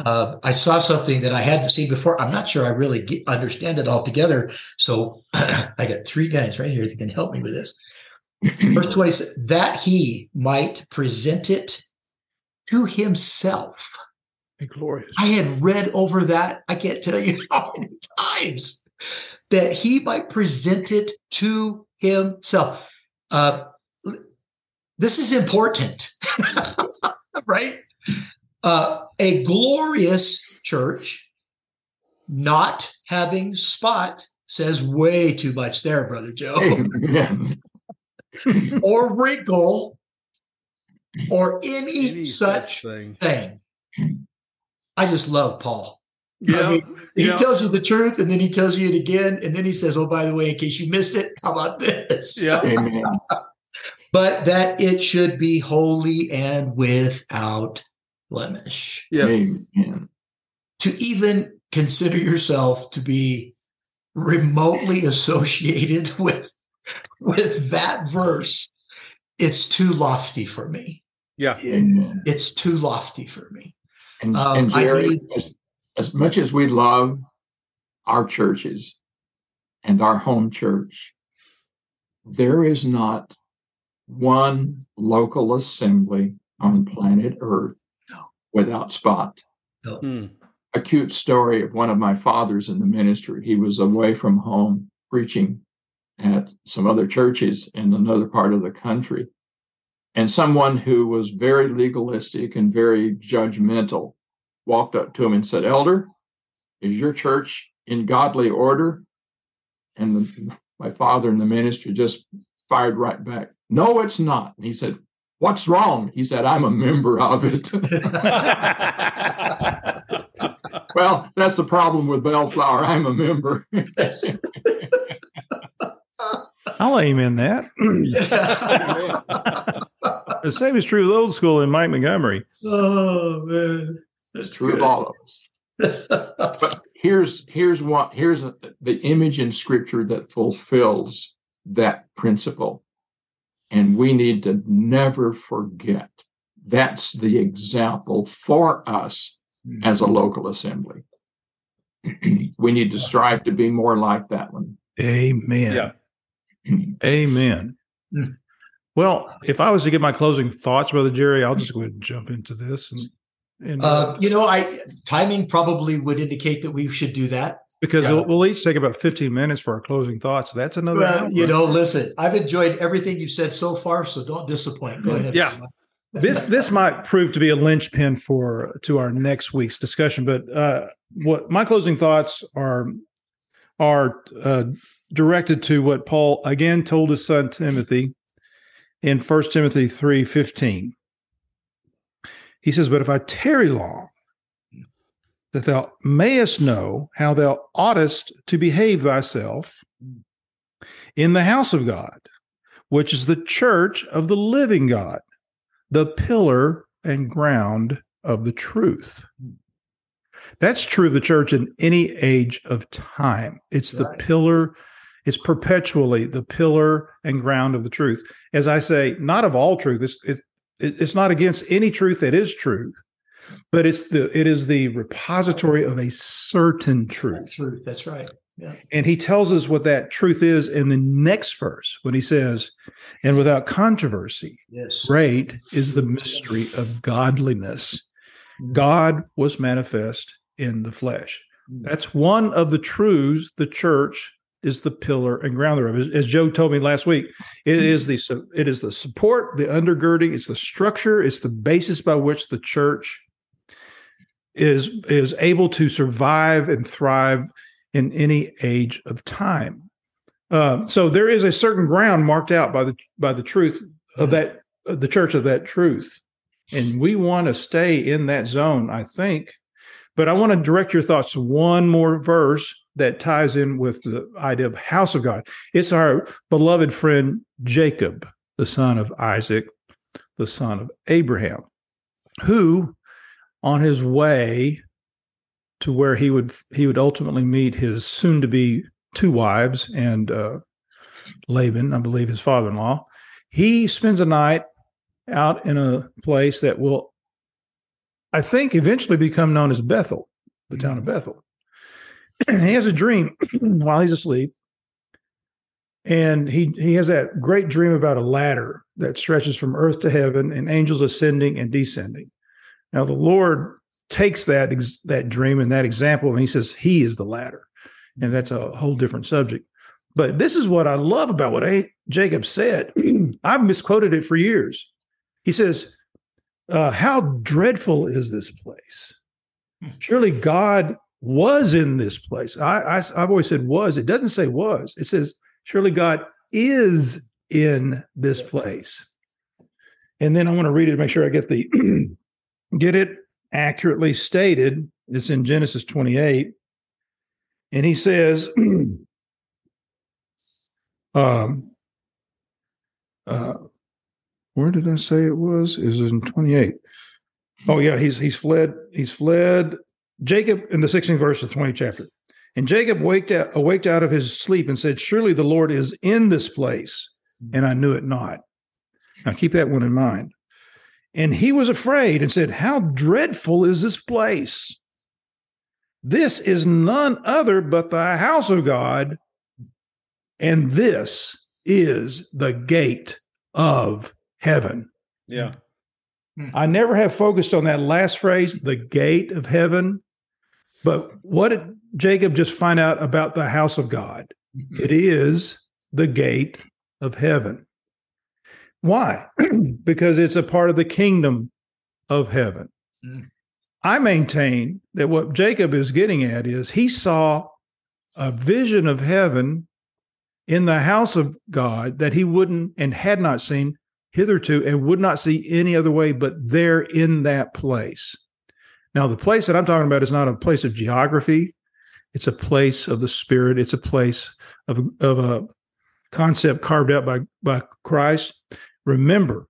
Uh, I saw something that I hadn't seen before. I'm not sure I really get, understand it altogether. So I got three guys right here that can help me with this. Verse 27 that he might present it to himself. Be glorious. I had read over that, I can't tell you how many times, that he might present it to himself. Uh, this is important, right? Uh, a glorious church not having spot says way too much there, Brother Joe, or wrinkle, or any, Any such thing. thing. I just love Paul. Yeah. I mean, he yeah. tells you the truth and then he tells you it again. And then he says, Oh, by the way, in case you missed it, how about this? Yeah. Amen. but that it should be holy and without blemish. yeah. Amen. To even consider yourself to be remotely associated with with that verse, it's too lofty for me. Yeah. Amen. It's too lofty for me. And, Um, and I Jerry, need- as, as much as we love our churches and our home church, there is not one local assembly on planet Earth No. without spot. Hmm. A cute story of one of my fathers in the ministry. He was away from home preaching at some other churches in another part of the country. And someone who was very legalistic and very judgmental walked up to him and said, Elder, is your church in godly order? And the, my father in the ministry just fired right back, No, it's not. And he said, What's wrong? He said, I'm a member of it. well, that's the problem with Bellflower. I'm a member. I'll aim in that. the same is true with old school and Mike Montgomery. oh man, It's true of all of us. but here's here's what here's a, the image in scripture that fulfills that principle and we need to never forget that's the example for us as a local assembly we need to strive to be more like that one Amen. Yeah. Amen. Well, if I was to get my closing thoughts, Brother Jerry, I'll just go ahead and jump into this. And, and uh, you know, I timing probably would indicate that we should do that. because yeah. we'll, we'll each take about 15 minutes for our closing thoughts. That's another Well, you know, listen, I've enjoyed everything you've said so far, so don't disappoint. Go ahead. Yeah. this this might prove to be a linchpin for to our next week's discussion. But uh, what my closing thoughts are are uh, directed to what Paul again told his son Timothy in 1 Timothy three fifteen. He says, "But if I tarry long, that thou mayest know how thou oughtest to behave thyself in the house of God, which is the church of the living God." the pillar and ground of the truth. That's true of the church in any age of time. It's the Right. pillar, it's perpetually the pillar and ground of the truth. As I say, not of all truth. It's it, it- it's not against any truth that is true, but it's the it is the repository of a certain truth. Truth. That's right. Yeah. And he tells us what that truth is in the next verse when he says, and without controversy, Yes. Great is the mystery of godliness. Mm. God was manifest in the flesh. Mm. That's one of the truths the church is the pillar and ground thereof. As, as Joe told me last week, it is the it is the support, the undergirding, it's the structure, it's the basis by which the church is is able to survive and thrive in any age of time. Uh, so there is a certain ground marked out by the by the truth of that the church of that truth and we want to stay in that zone i think but i want to direct your thoughts to one more verse that ties in with the idea of house of god. It's our beloved friend jacob the son of isaac the son of abraham who on his way to where he would he would ultimately meet his soon to be two wives and uh, laban i believe his father-in-law he spends a night out in a place that will, I think, eventually become known as Bethel, the town of mm-hmm. Bethel. And he has a dream while he's asleep. And he, he has that great dream about a ladder that stretches from earth to heaven and angels ascending and descending. Now, the Lord takes that, ex- that dream and that example, and he says, He is the ladder. And that's a whole different subject. But this is what I love about what A- Jacob said. I've misquoted it for years. He says, uh, How dreadful is this place? Surely God was in this place. I, I, I've always said was. It doesn't say was. It says, Surely God is in this place. And then I want to read it to make sure I get the get it accurately stated. It's in Genesis 28. And he says, um, uh, where did I say it was? Is it in 28. Oh yeah, he's he's fled, he's fled. Jacob in the 16th verse of the 20th chapter. And Jacob waked out, awaked out of his sleep and said, Surely the Lord is in this place, and I knew it not. Now keep that one in mind. And he was afraid and said, How dreadful is this place? This is none other but the house of God, and this is the gate of heaven. Yeah. I never have focused on that last phrase, the gate of heaven. But what did Jacob just find out about the house of God? It is the gate of heaven. Why? because it's a part of the kingdom of heaven. Mm. I maintain that what Jacob is getting at is he saw a vision of heaven in the house of God that he wouldn't and had not seen hitherto and would not see any other way but there in that place. Now, the place that I'm talking about is not a place of geography. It's a place of the spirit. It's a place of, of a concept carved out by, by Christ. Remember,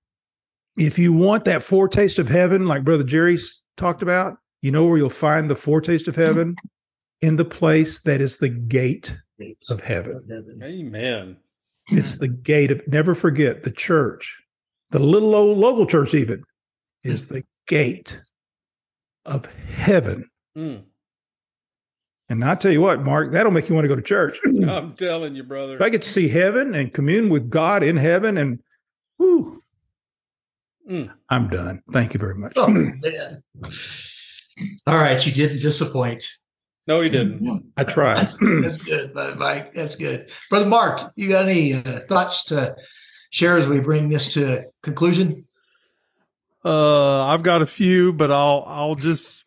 if you want that foretaste of heaven, like Brother Jerry's talked about, you know where you'll find the foretaste of heaven? In the place that is the gate of heaven. Amen. It's the gate of, never forget, the church, the little old local church, even, is the gate of heaven. Mm. And I tell you what, Mark, that'll make you want to go to church. I'm telling you, brother. if I get to see heaven and commune with God in heaven, and whoo, Mm. I'm done. Thank you very much. Oh man. All right, you didn't disappoint. No, he didn't. I tried. That's, that's good, Brother Mike. That's good. Brother Mark, you got any uh, thoughts to share as we bring this to conclusion? Uh, I've got a few, but I'll I'll just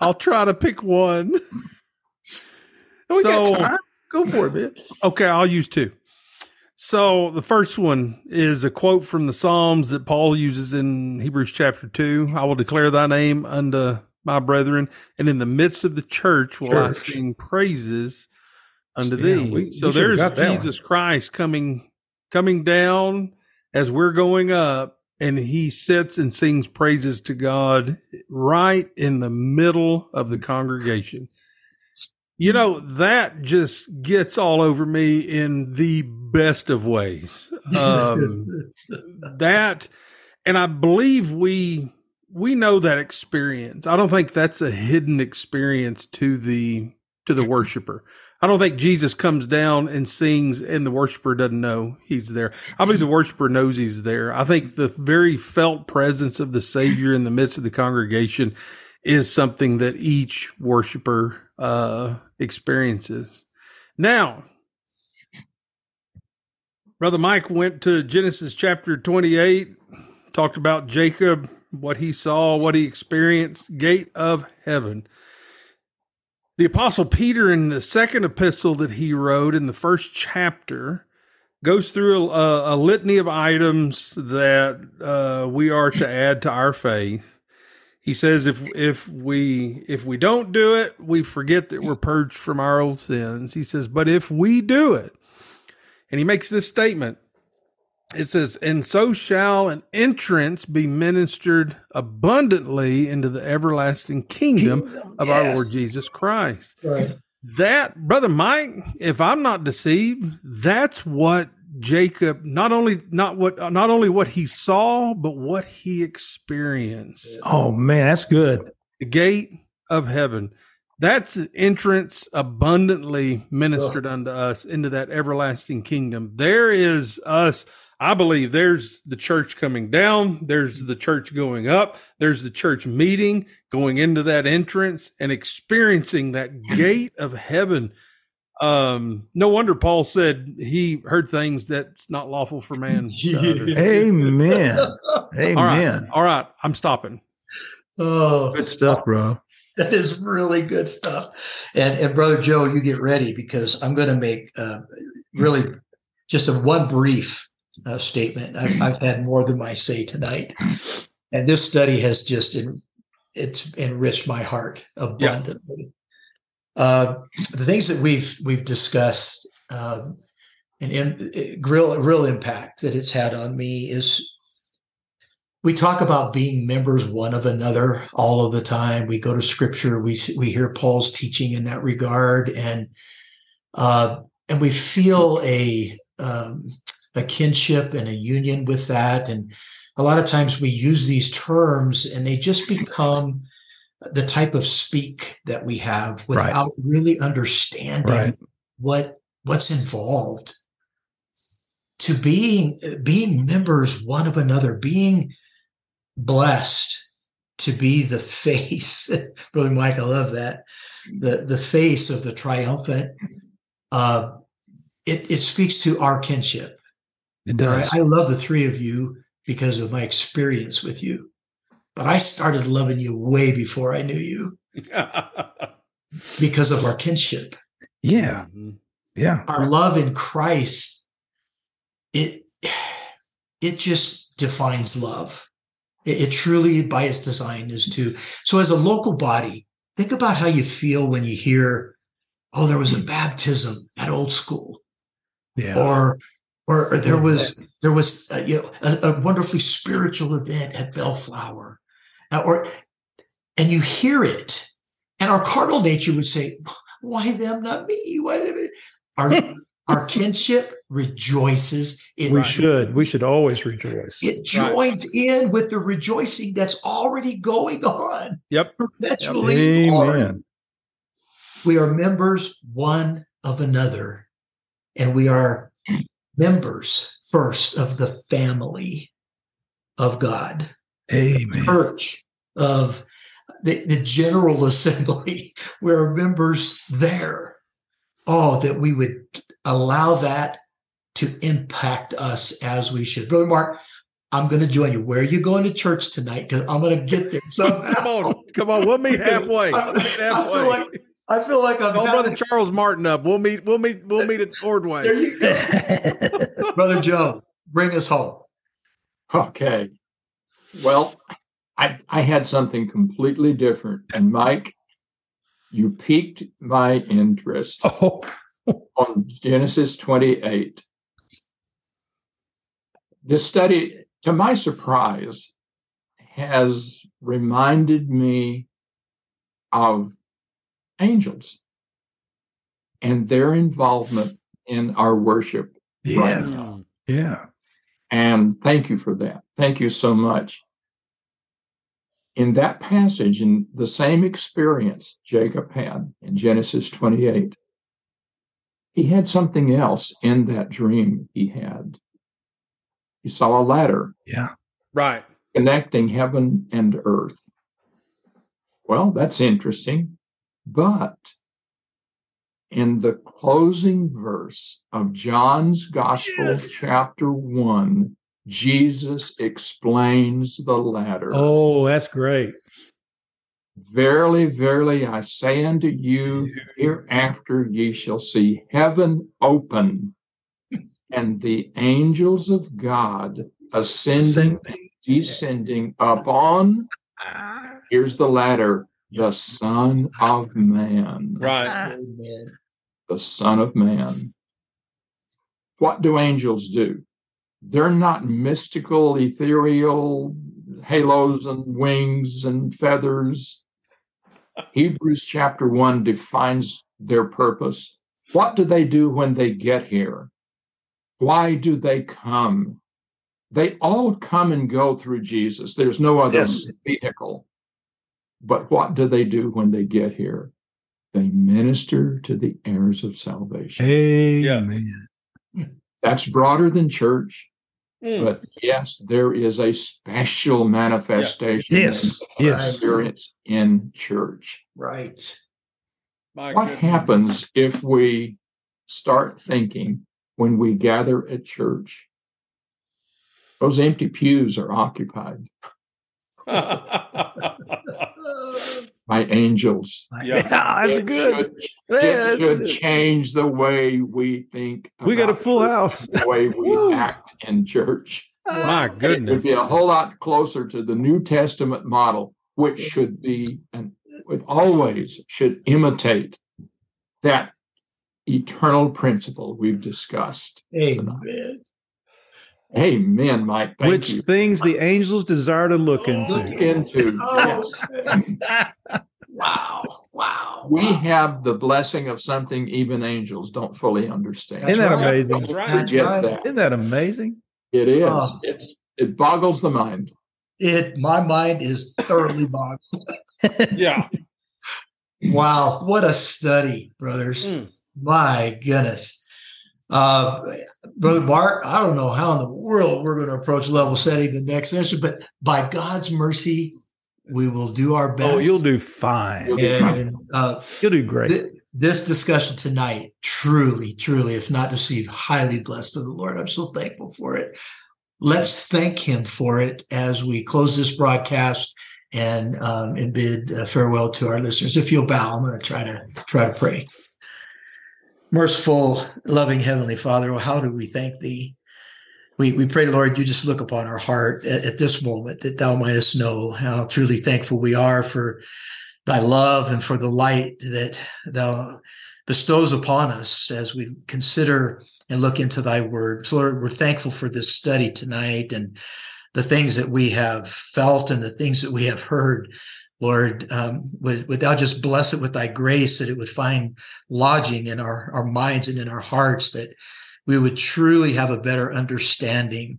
I'll try to pick one. we got So- time. Go for it, man. Okay, I'll use two. So the first one is a quote from the Psalms that Paul uses in Hebrews chapter two. I will declare thy name unto my brethren, and in the midst of the church will I sing praises unto Yeah, thee. we- so we should've there's got that one. Jesus Christ coming coming down as we're going up, and he sits and sings praises to God right in the middle of the congregation. You know, that just gets all over me in the best of ways. Um, that, and I believe we, we know that experience. I don't think that's a hidden experience to the, to the worshiper. I don't think Jesus comes down and sings and the worshiper doesn't know he's there. I believe the worshiper knows he's there. I think the very felt presence of the Savior in the midst of the congregation is something that each worshiper uh, experiences. Now, Brother Mike went to Genesis chapter 28, talked about Jacob, what he saw, what he experienced, gate of heaven. The Apostle Peter, in the second epistle that he wrote in the first chapter, goes through a, a litany of items that uh, we are to add to our faith. He says if if we if we don't do it, we forget that we're purged from our old sins. He says, but if we do it, and he makes this statement. It says, and so shall an entrance be ministered abundantly into the everlasting kingdom, of our Lord Jesus Christ. Right. That, brother Mike, if I'm not deceived, that's what Jacob not only not what not only what he saw, but what he experienced. Oh man, that's good. The gate of heaven. That's an entrance abundantly ministered unto us into that everlasting kingdom. There is us. I believe there's the church coming down. There's the church going up. There's the church meeting, going into that entrance and experiencing that gate of heaven. Um, no wonder Paul said he heard things that's not lawful for man. to utter. Amen. All right. Amen. All right. I'm stopping. Oh, Good stuff, bro. that is really good stuff. And and brother Joe, you get ready because I'm going to make uh, really just a one brief uh, statement. I've, I've had more than my say tonight, and this study has just en- it's enriched my heart abundantly. Uh, the things that we've we've discussed um, and in, real real impact that it's had on me is we talk about being members one of another all of the time. We go to scripture, we we hear Paul's teaching in that regard, and uh, and we feel a um, a kinship and a union with that. And a lot of times we use these terms, and they just become the type of speak that we have Right. without really understanding Right. what what's involved to being being members one of another being blessed to be the face brother mike i love that the the face of the triumphant uh it it speaks to our kinship It all right? does. i love the three of you because of my experience with you, but I started loving you way before I knew you because of our kinship. Yeah. Mhm. Yeah. Our love in Christ, it it just defines love. It, it truly, by its design, is to. So, as a local body, think about how you feel when you hear, "Oh, there was a baptism at old school," Yeah. or or, or there was there was uh, you know a, a wonderfully spiritual event at Bellflower, Uh, or and you hear it, and our carnal nature would say, "Why them, not me? Why them?" Our our kinship rejoices. It we should. We should always rejoice. It joins in with the rejoicing that's already going on. Yep. Perpetually. on. Amen. We are members one of another, and we are members first of the family of God, Amen. church of the, the General Assembly. We're members there. Oh, that we would allow that to impact us as we should. Brother Mark, I'm going to join you. Where are you going to church tonight? Because I'm going to get there somehow. Come on, come on. We'll meet halfway. We'll meet halfway. Like- I feel like I'm Call having- Brother Charles Martin up. We'll meet. We'll meet. We'll meet at There you go. Brother Joe, bring us home. Okay. Well, I I had something completely different. And Mike, you piqued my interest Oh, on Genesis 28. This study, to my surprise, has reminded me of angels and their involvement in our worship right yeah. now. Yeah. And thank you for that. Thank you so much. In that passage, in the same experience Jacob had in Genesis 28, he had something else in that dream he had. He saw a ladder Yeah. Right. connecting heaven and earth. Well, that's interesting. But in the closing verse of John's Gospel, Yes. chapter 1, Jesus explains the ladder. Oh, that's great. Verily, verily, I say unto you, hereafter ye shall see heaven open and the angels of God ascending and descending upon, ah. here's the ladder, the Son of Man. Right. Ah. Amen. The Son of Man. What do angels do? They're not mystical, ethereal halos and wings and feathers. Hebrews chapter 1 defines their purpose. What do they do when they get here? Why do they come? They all come and go through Jesus. There's no other Yes. vehicle. But what do they do when they get here? They minister to the heirs of salvation. Amen. That's broader than church, Mm. but yes, there is a special manifestation Yes. Yes. experience in church. Right. My What goodness. happens if we start thinking when we gather at church? Those empty pews are occupied by angels. Yeah. Oh, that's It good. should- Yeah, It that's should good. change the way we think. We got a full church, house. The way we act in church. Uh, my goodness. It would be a whole lot closer to the New Testament model, which should be and it always should imitate that eternal principle we've discussed. Amen. Amen, Mike. Thank Which you. things the angels desire to look Look into. into. Oh, yes. wow. Wow. We wow. have the blessing of something even angels don't fully understand. Isn't that right. amazing? That's right. That's right. That. Isn't that amazing? It is. Oh. It's it boggles the mind. It my mind is thoroughly boggled. Yeah. Wow, what a study, brothers. Mm. My goodness. Uh, Brother Bart, I don't know how in the world we're going to approach level setting the next session, but by God's mercy, we will do our best. Oh, you'll do fine. You'll do fine. And uh, You'll do great. th- this discussion tonight, truly, truly, if not deceived, highly blessed of the Lord. I'm so thankful for it. let's thank him for it as we close this broadcast and um, and bid uh, farewell to our listeners. If you'll bow, I'm going to try to try to pray. Merciful, loving Heavenly Father, oh, how do we thank Thee? We, we pray, Lord, you just look upon our heart at, at this moment that Thou mightest know how truly thankful we are for Thy love and for the light that Thou bestows upon us as we consider and look into thy word. So Lord, we're thankful for this study tonight and the things that we have felt and the things that we have heard. Lord, um, would, would thou just bless it with thy grace that it would find lodging in our, our minds and in our hearts, that we would truly have a better understanding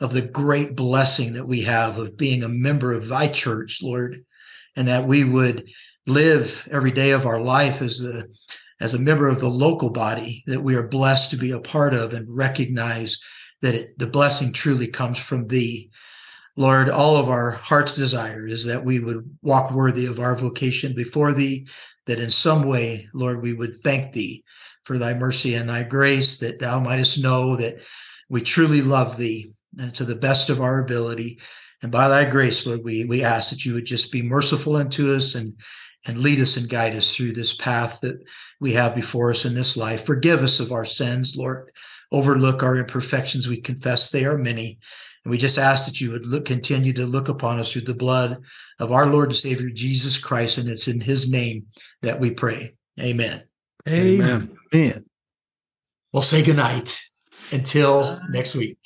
of the great blessing that we have of being a member of thy church, Lord, and that we would live every day of our life as a as a member of the local body that we are blessed to be a part of and recognize that it, the blessing truly comes from thee. Lord, all of our heart's desire is that we would walk worthy of our vocation before thee, that in some way, Lord, we would thank thee for thy mercy and thy grace, that thou mightest know that we truly love thee and to the best of our ability. And by thy grace, Lord, we, we ask that you would just be merciful unto us and and lead us and guide us through this path that we have before us in this life. Forgive us of our sins, Lord. Overlook our imperfections. We confess they are many. And we just ask that you would look, continue to look upon us through the blood of our Lord and Savior Jesus Christ. And it's in his name that we pray. Amen. Amen. Amen. We'll say goodnight until next week.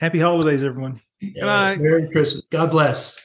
Happy holidays, everyone. Yes, Merry Christmas. God bless.